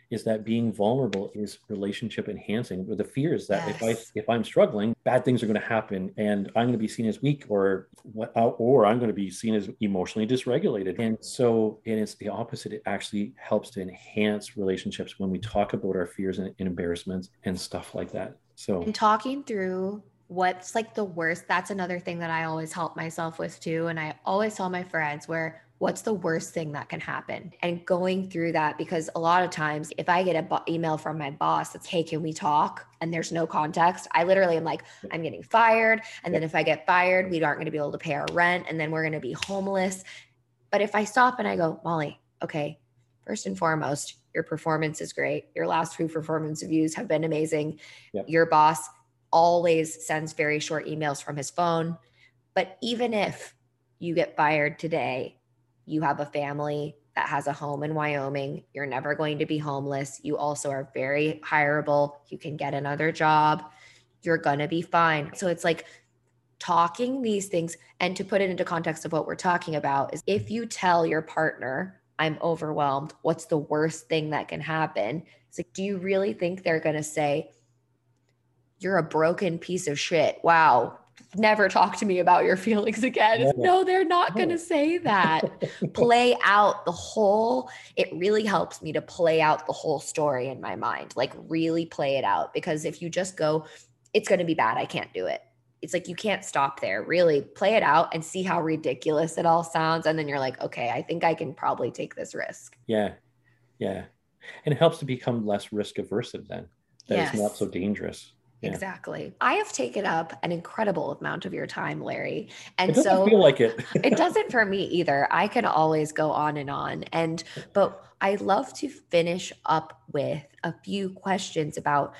is that being vulnerable is relationship enhancing. With the fear is that if i if i'm struggling bad things are going to happen and i'm going to be seen as weak or what uh, or i'm going to be seen as emotionally dysregulated. And so and it's the opposite. It actually helps to enhance relationships when we talk about our fears and, and embarrassments and stuff like that. So and talking through what's like the worst that's another thing that i always help myself with too. And i always tell my friends where what's the worst thing that can happen? And going through that because a lot of times if i get a bo- email from my boss that's hey can we talk? and there's no context i literally am like i'm getting fired. And then if i get fired we aren't going to be able to pay our rent and then we're going to be homeless. But if i stop and i go molly okay first and foremost your performance is great. Your last few performance reviews have been amazing. Yep. your boss always sends very short emails from his phone. But even if you get fired today, you have a family that has a home in Wyoming. You're never going to be homeless. You also are very hireable. You can get another job. You're going to be fine. So it's like talking these things. And to put it into context of what we're talking about is if you tell your partner, I'm overwhelmed, what's the worst thing that can happen? It's like, do you really think they're going to say, you're a broken piece of shit. Wow. Never talk to me about your feelings again. No, they're not going to say that. play out the whole, it really helps me to play out the whole story in my mind, like really play it out. Because if you just go, it's going to be bad, I can't do it. It's like you can't stop there. Really play it out and see how ridiculous it all sounds. And then you're like, okay, I think I can probably take this risk. Yeah, yeah, and it helps to become less risk averse then. That it's not so dangerous. Yeah. Exactly. I have taken up an incredible amount of your time, Larry. And so feel like it. it doesn't for me either. I can always go on and on. And but I love to finish up with a few questions about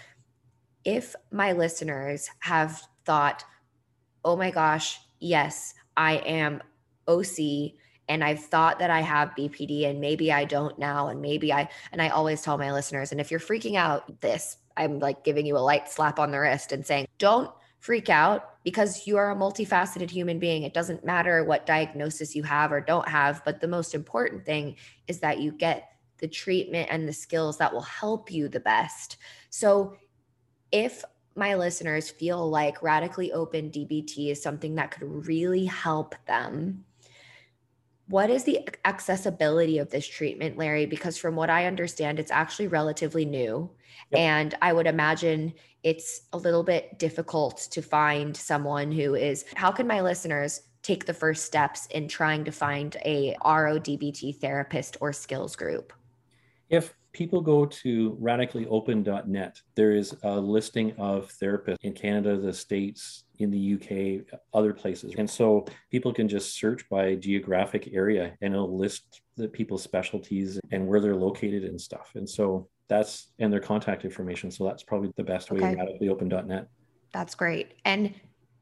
if my listeners have thought, "Oh my gosh, yes, I am OC and I've thought that I have BPD and maybe I don't now and maybe I and I always tell my listeners and if you're freaking out this I'm like giving you a light slap on the wrist and saying don't freak out because you are a multifaceted human being. It doesn't matter what diagnosis you have or don't have but the most important thing is that you get the treatment and the skills that will help you the best. So if my listeners feel like radically open DBT is something that could really help them what is the accessibility of this treatment, Larry? Because from what I understand, it's actually relatively new. Yep. And I would imagine it's a little bit difficult to find someone who is. How can my listeners take the first steps in trying to find a RODBT therapist or skills group? If people go to radicallyopen.net, there is a listing of therapists in Canada, the States, in the UK, other places. And so people can just search by geographic area and it'll list the people's specialties and where they're located and stuff. And so that's and their contact information. So that's probably the best way, Okay. radicallyopen.net. That's great. And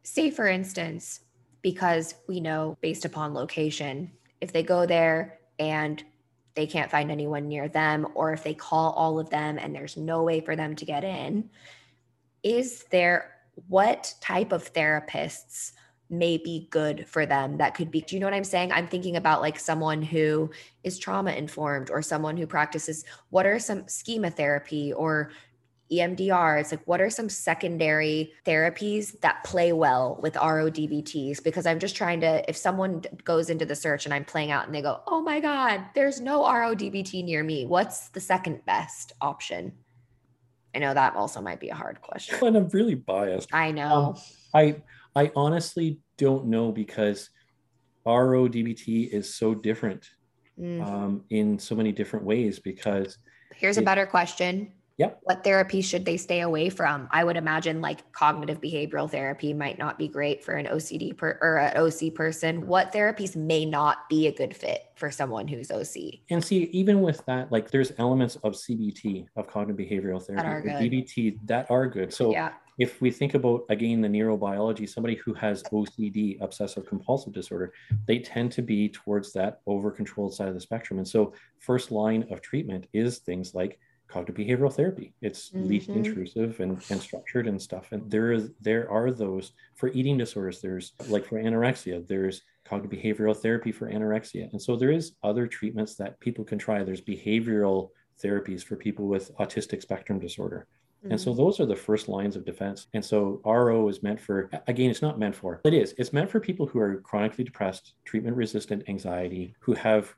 say, for instance, because we know based upon location, if they go there and they can't find anyone near them, or if they call all of them and there's no way for them to get in, is there what type of therapists may be good for them that could be do you know what i'm saying? I'm thinking about like someone who is trauma informed or someone who practices what are some schema therapy or EMDR. It's like, what are some secondary therapies that play well with RODBTs? Because I'm just trying to, if someone goes into the search and I'm playing out and they go, oh my God, there's no RODBT near me. What's the second best option? I know that also might be a hard question. And I'm really biased. I know. I I honestly don't know because RO DBT is so different Mm. um, in so many different ways because Here's a better question. Yep. What therapy should they stay away from? I would imagine like cognitive behavioral therapy might not be great for an OCD per, or an OC person. What therapies may not be a good fit for someone who's OC? and see even with that like there's elements of cbt of cognitive behavioral therapy good. dbt that are good so yeah. if we think about again the neurobiology somebody who has ocd obsessive compulsive disorder they tend to be towards that over controlled side of the spectrum and so first line of treatment is things like cognitive behavioral therapy. It's least Mhm. intrusive and, and structured and stuff. And there is there are those for eating disorders. There's like for anorexia there's cognitive behavioral therapy for anorexia. And so there is other treatments that people can try. There's behavioral therapies for people with autistic spectrum disorder. And so those are the first lines of defense. And so RO is meant for, again, it's not meant for, it is, it's meant for people who are chronically depressed, treatment resistant anxiety, who have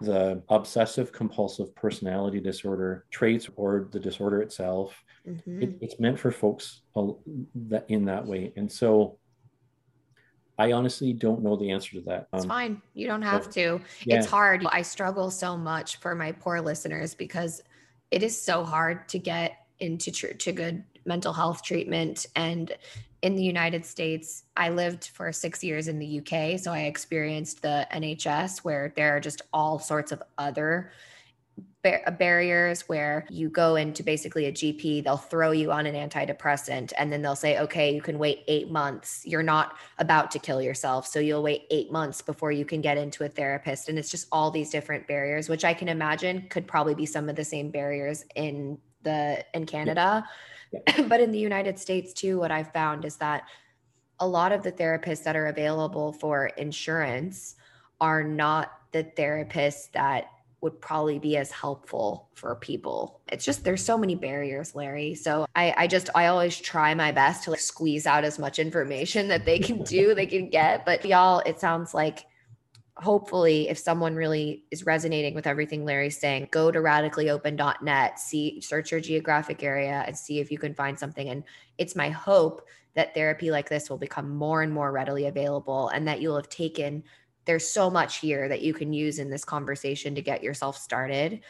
the obsessive compulsive personality disorder traits or the disorder itself. Mhm. It, it's meant for folks in that way. And so I honestly don't know the answer to that. It's Um, fine. You don't have to. yeah. It's hard. I struggle so much for my poor listeners because it is so hard to get into tr- to good mental health treatment and in the United States, I lived for 6 years in the UK, so I experienced the NHS where there are just all sorts of other bar- barriers where you go into basically a GP, they'll throw you on an antidepressant and then they'll say, okay, you can wait eight months. You're not about to kill yourself. So you'll wait eight months before you can get into a therapist. And it's just all these different barriers, which I can imagine could probably be some of the same barriers in the in Canada. but in the United States too, what I've found is that a lot of the therapists that are available for insurance are not the therapists that would probably be as helpful for people. It's just there's so many barriers, Larry. So I, I just I always try my best to like squeeze out as much information that they can do, they can get. But y'all, it sounds like hopefully if someone really is resonating with everything Larry's saying, go to radicallyopen.net, see search your geographic area and see if you can find something. And it's my hope that therapy like this will become more and more readily available and that you'll have taken there's so much here that you can use in this conversation to get yourself started.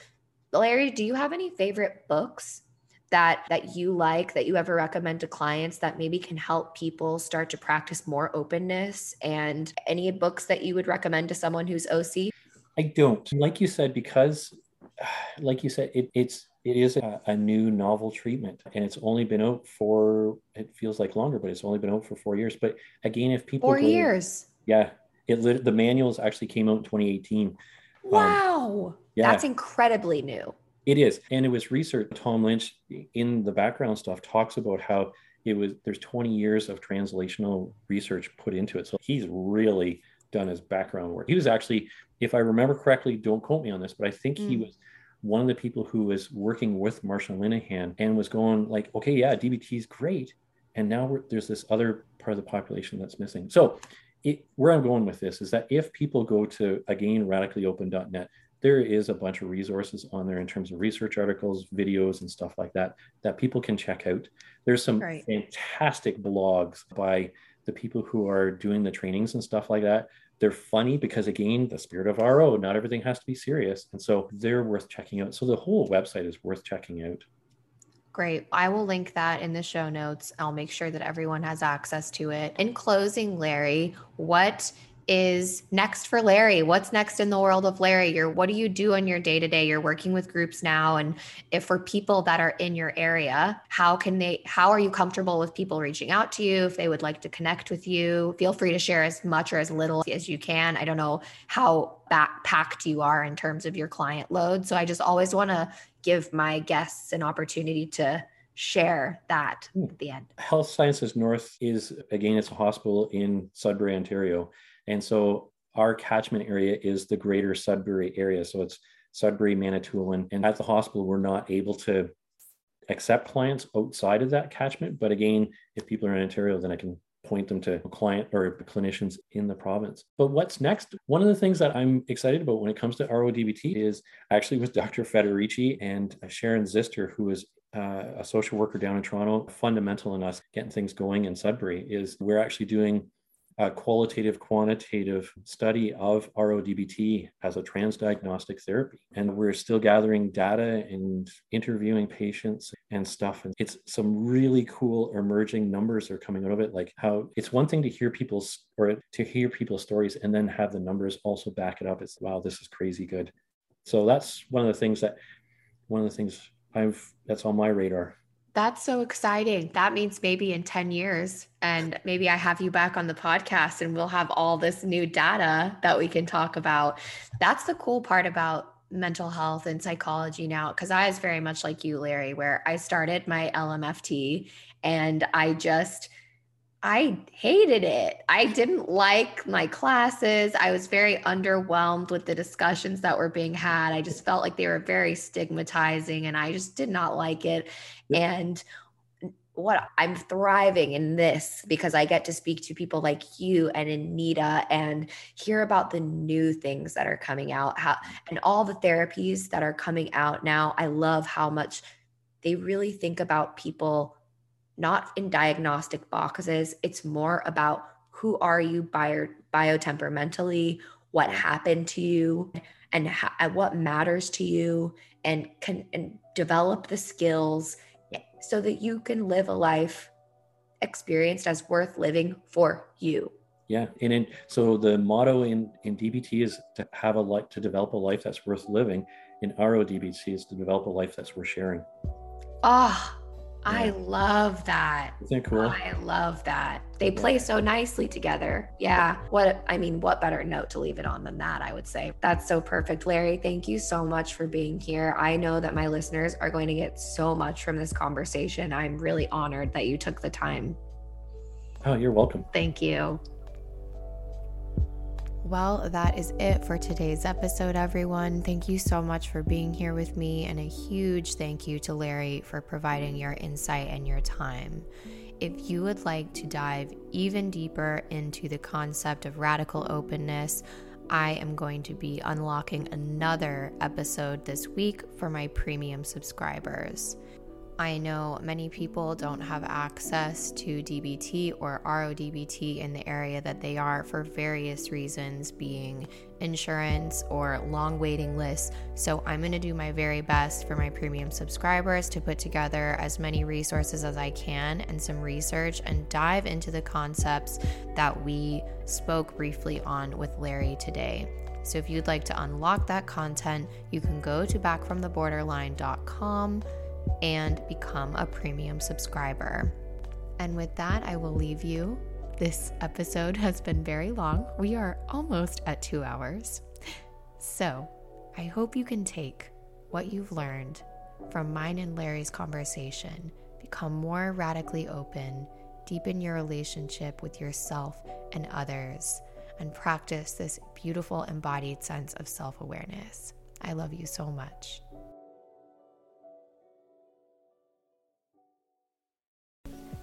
Larry, do you have any favorite books that that you like that you ever recommend to clients that maybe can help people start to practice more openness and any books that you would recommend to someone who's OC? I don't. Like you said, because, like you said, it, it's it is a, a new novel treatment, and it's only been out for it feels like longer, but it's only been out for four years. But again, if people Four go- years. yeah, it the manuals actually came out in 2018. Wow. Um, yeah. That's incredibly new. It is, and it was research. Tom Lynch in the background stuff talks about how it was. There's 20 years of translational research put into it, so he's really done his background work. He was actually, if I remember correctly, don't quote me on this, but I think he Mm. was one of the people who was working with Marsha Linehan and was going like, okay, yeah, DBT is great, and now we're, there's this other part of the population that's missing. So, it, where I'm going with this is that if people go to again radicallyopen.net there is a bunch of resources on there in terms of research articles, videos, and stuff like that that people can check out. There's some Right. fantastic blogs by the people who are doing the trainings and stuff like that. They're funny because, again, the spirit of RO, not everything has to be serious. And so they're worth checking out. So the whole website is worth checking out. Great. I will link that in the show notes. I'll make sure that everyone has access to it. In closing, Larry, what is next for Larry? What's next in the world of Larry? You're what do you do on your day to day? You're working with groups now and if for people that are in your area, how can they how are you comfortable with people reaching out to you if they would like to connect with you? Feel free to share as much or as little as you can. I don't know how backpacked you are in terms of your client load, so I just always want to give my guests an opportunity to share that hmm. at the end. Health Sciences North is, again, it's a hospital in Sudbury, Ontario. And so our catchment area is the greater Sudbury area. So it's Sudbury, Manitoulin. And at the hospital, we're not able to accept clients outside of that catchment. But again, if people are in Ontario, then I can point them to client or clinicians in the province. But what's next? One of the things that I'm excited about when it comes to RODBT is actually with Dr. Federici and Sharon Zister, who is uh, a social worker down in Toronto, fundamental in us getting things going in Sudbury is we're actually doing a qualitative quantitative study of RODBT as a transdiagnostic therapy. And we're still gathering data and interviewing patients and stuff. And it's some really cool emerging numbers are coming out of it. Like how it's one thing to hear people's or to hear people's stories and then have the numbers also back it up. It's wow, this is crazy good. So that's one of the things that one of the things I've that's on my radar. That's so exciting. That means maybe in 10 years, and maybe I have you back on the podcast and we'll have all this new data that we can talk about. That's the cool part about mental health and psychology now, because I was very much like you, Larry, where I started my LMFT and I just, I hated it. I didn't like my classes. I was very underwhelmed with the discussions that were being had. I just felt like they were very stigmatizing and I just did not like it. And what I'm thriving in this because I get to speak to people like you and Anita and hear about the new things that are coming out how and all the therapies that are coming out now. I love how much they really think about people not in diagnostic boxes. It's more about who are you bio, biotemperamentally, what happened to you, and, how, and what matters to you, and can and develop the skills so that you can live a life experienced as worth living for you. Yeah, and in, so the motto in in DBT is to have a life to develop a life that's worth living. In RODBT is to develop a life that's worth sharing. Ah, oh, I love that. Isn't cool? I love that. They play so nicely together. Yeah. What I mean, what better note to leave it on than that, I would say. That's so perfect. Larry, thank you so much for being here. I know that my listeners are going to get so much from this conversation. I'm really honored that you took the time. Oh, you're welcome. Thank you. Well, that is it for today's episode, everyone. Thank you so much for being here with me, and a huge thank you to Larry for providing your insight and your time. If you would like to dive even deeper into the concept of radical openness, I am going to be unlocking another episode this week for my premium subscribers. I know many people don't have access to DBT or RODBT in the area that they are for various reasons, being insurance or long waiting lists. So, I'm going to do my very best for my premium subscribers to put together as many resources as I can and some research and dive into the concepts that we spoke briefly on with Larry today. So, if you'd like to unlock that content, you can go to backfromtheborderline.com and become a premium subscriber. And with that, I will leave you. This episode has been very long. We are almost at two hours. So I hope you can take what you've learned from mine and Larry's conversation, become more radically open, deepen your relationship with yourself and others, and practice this beautiful embodied sense of self awareness. I love you so much.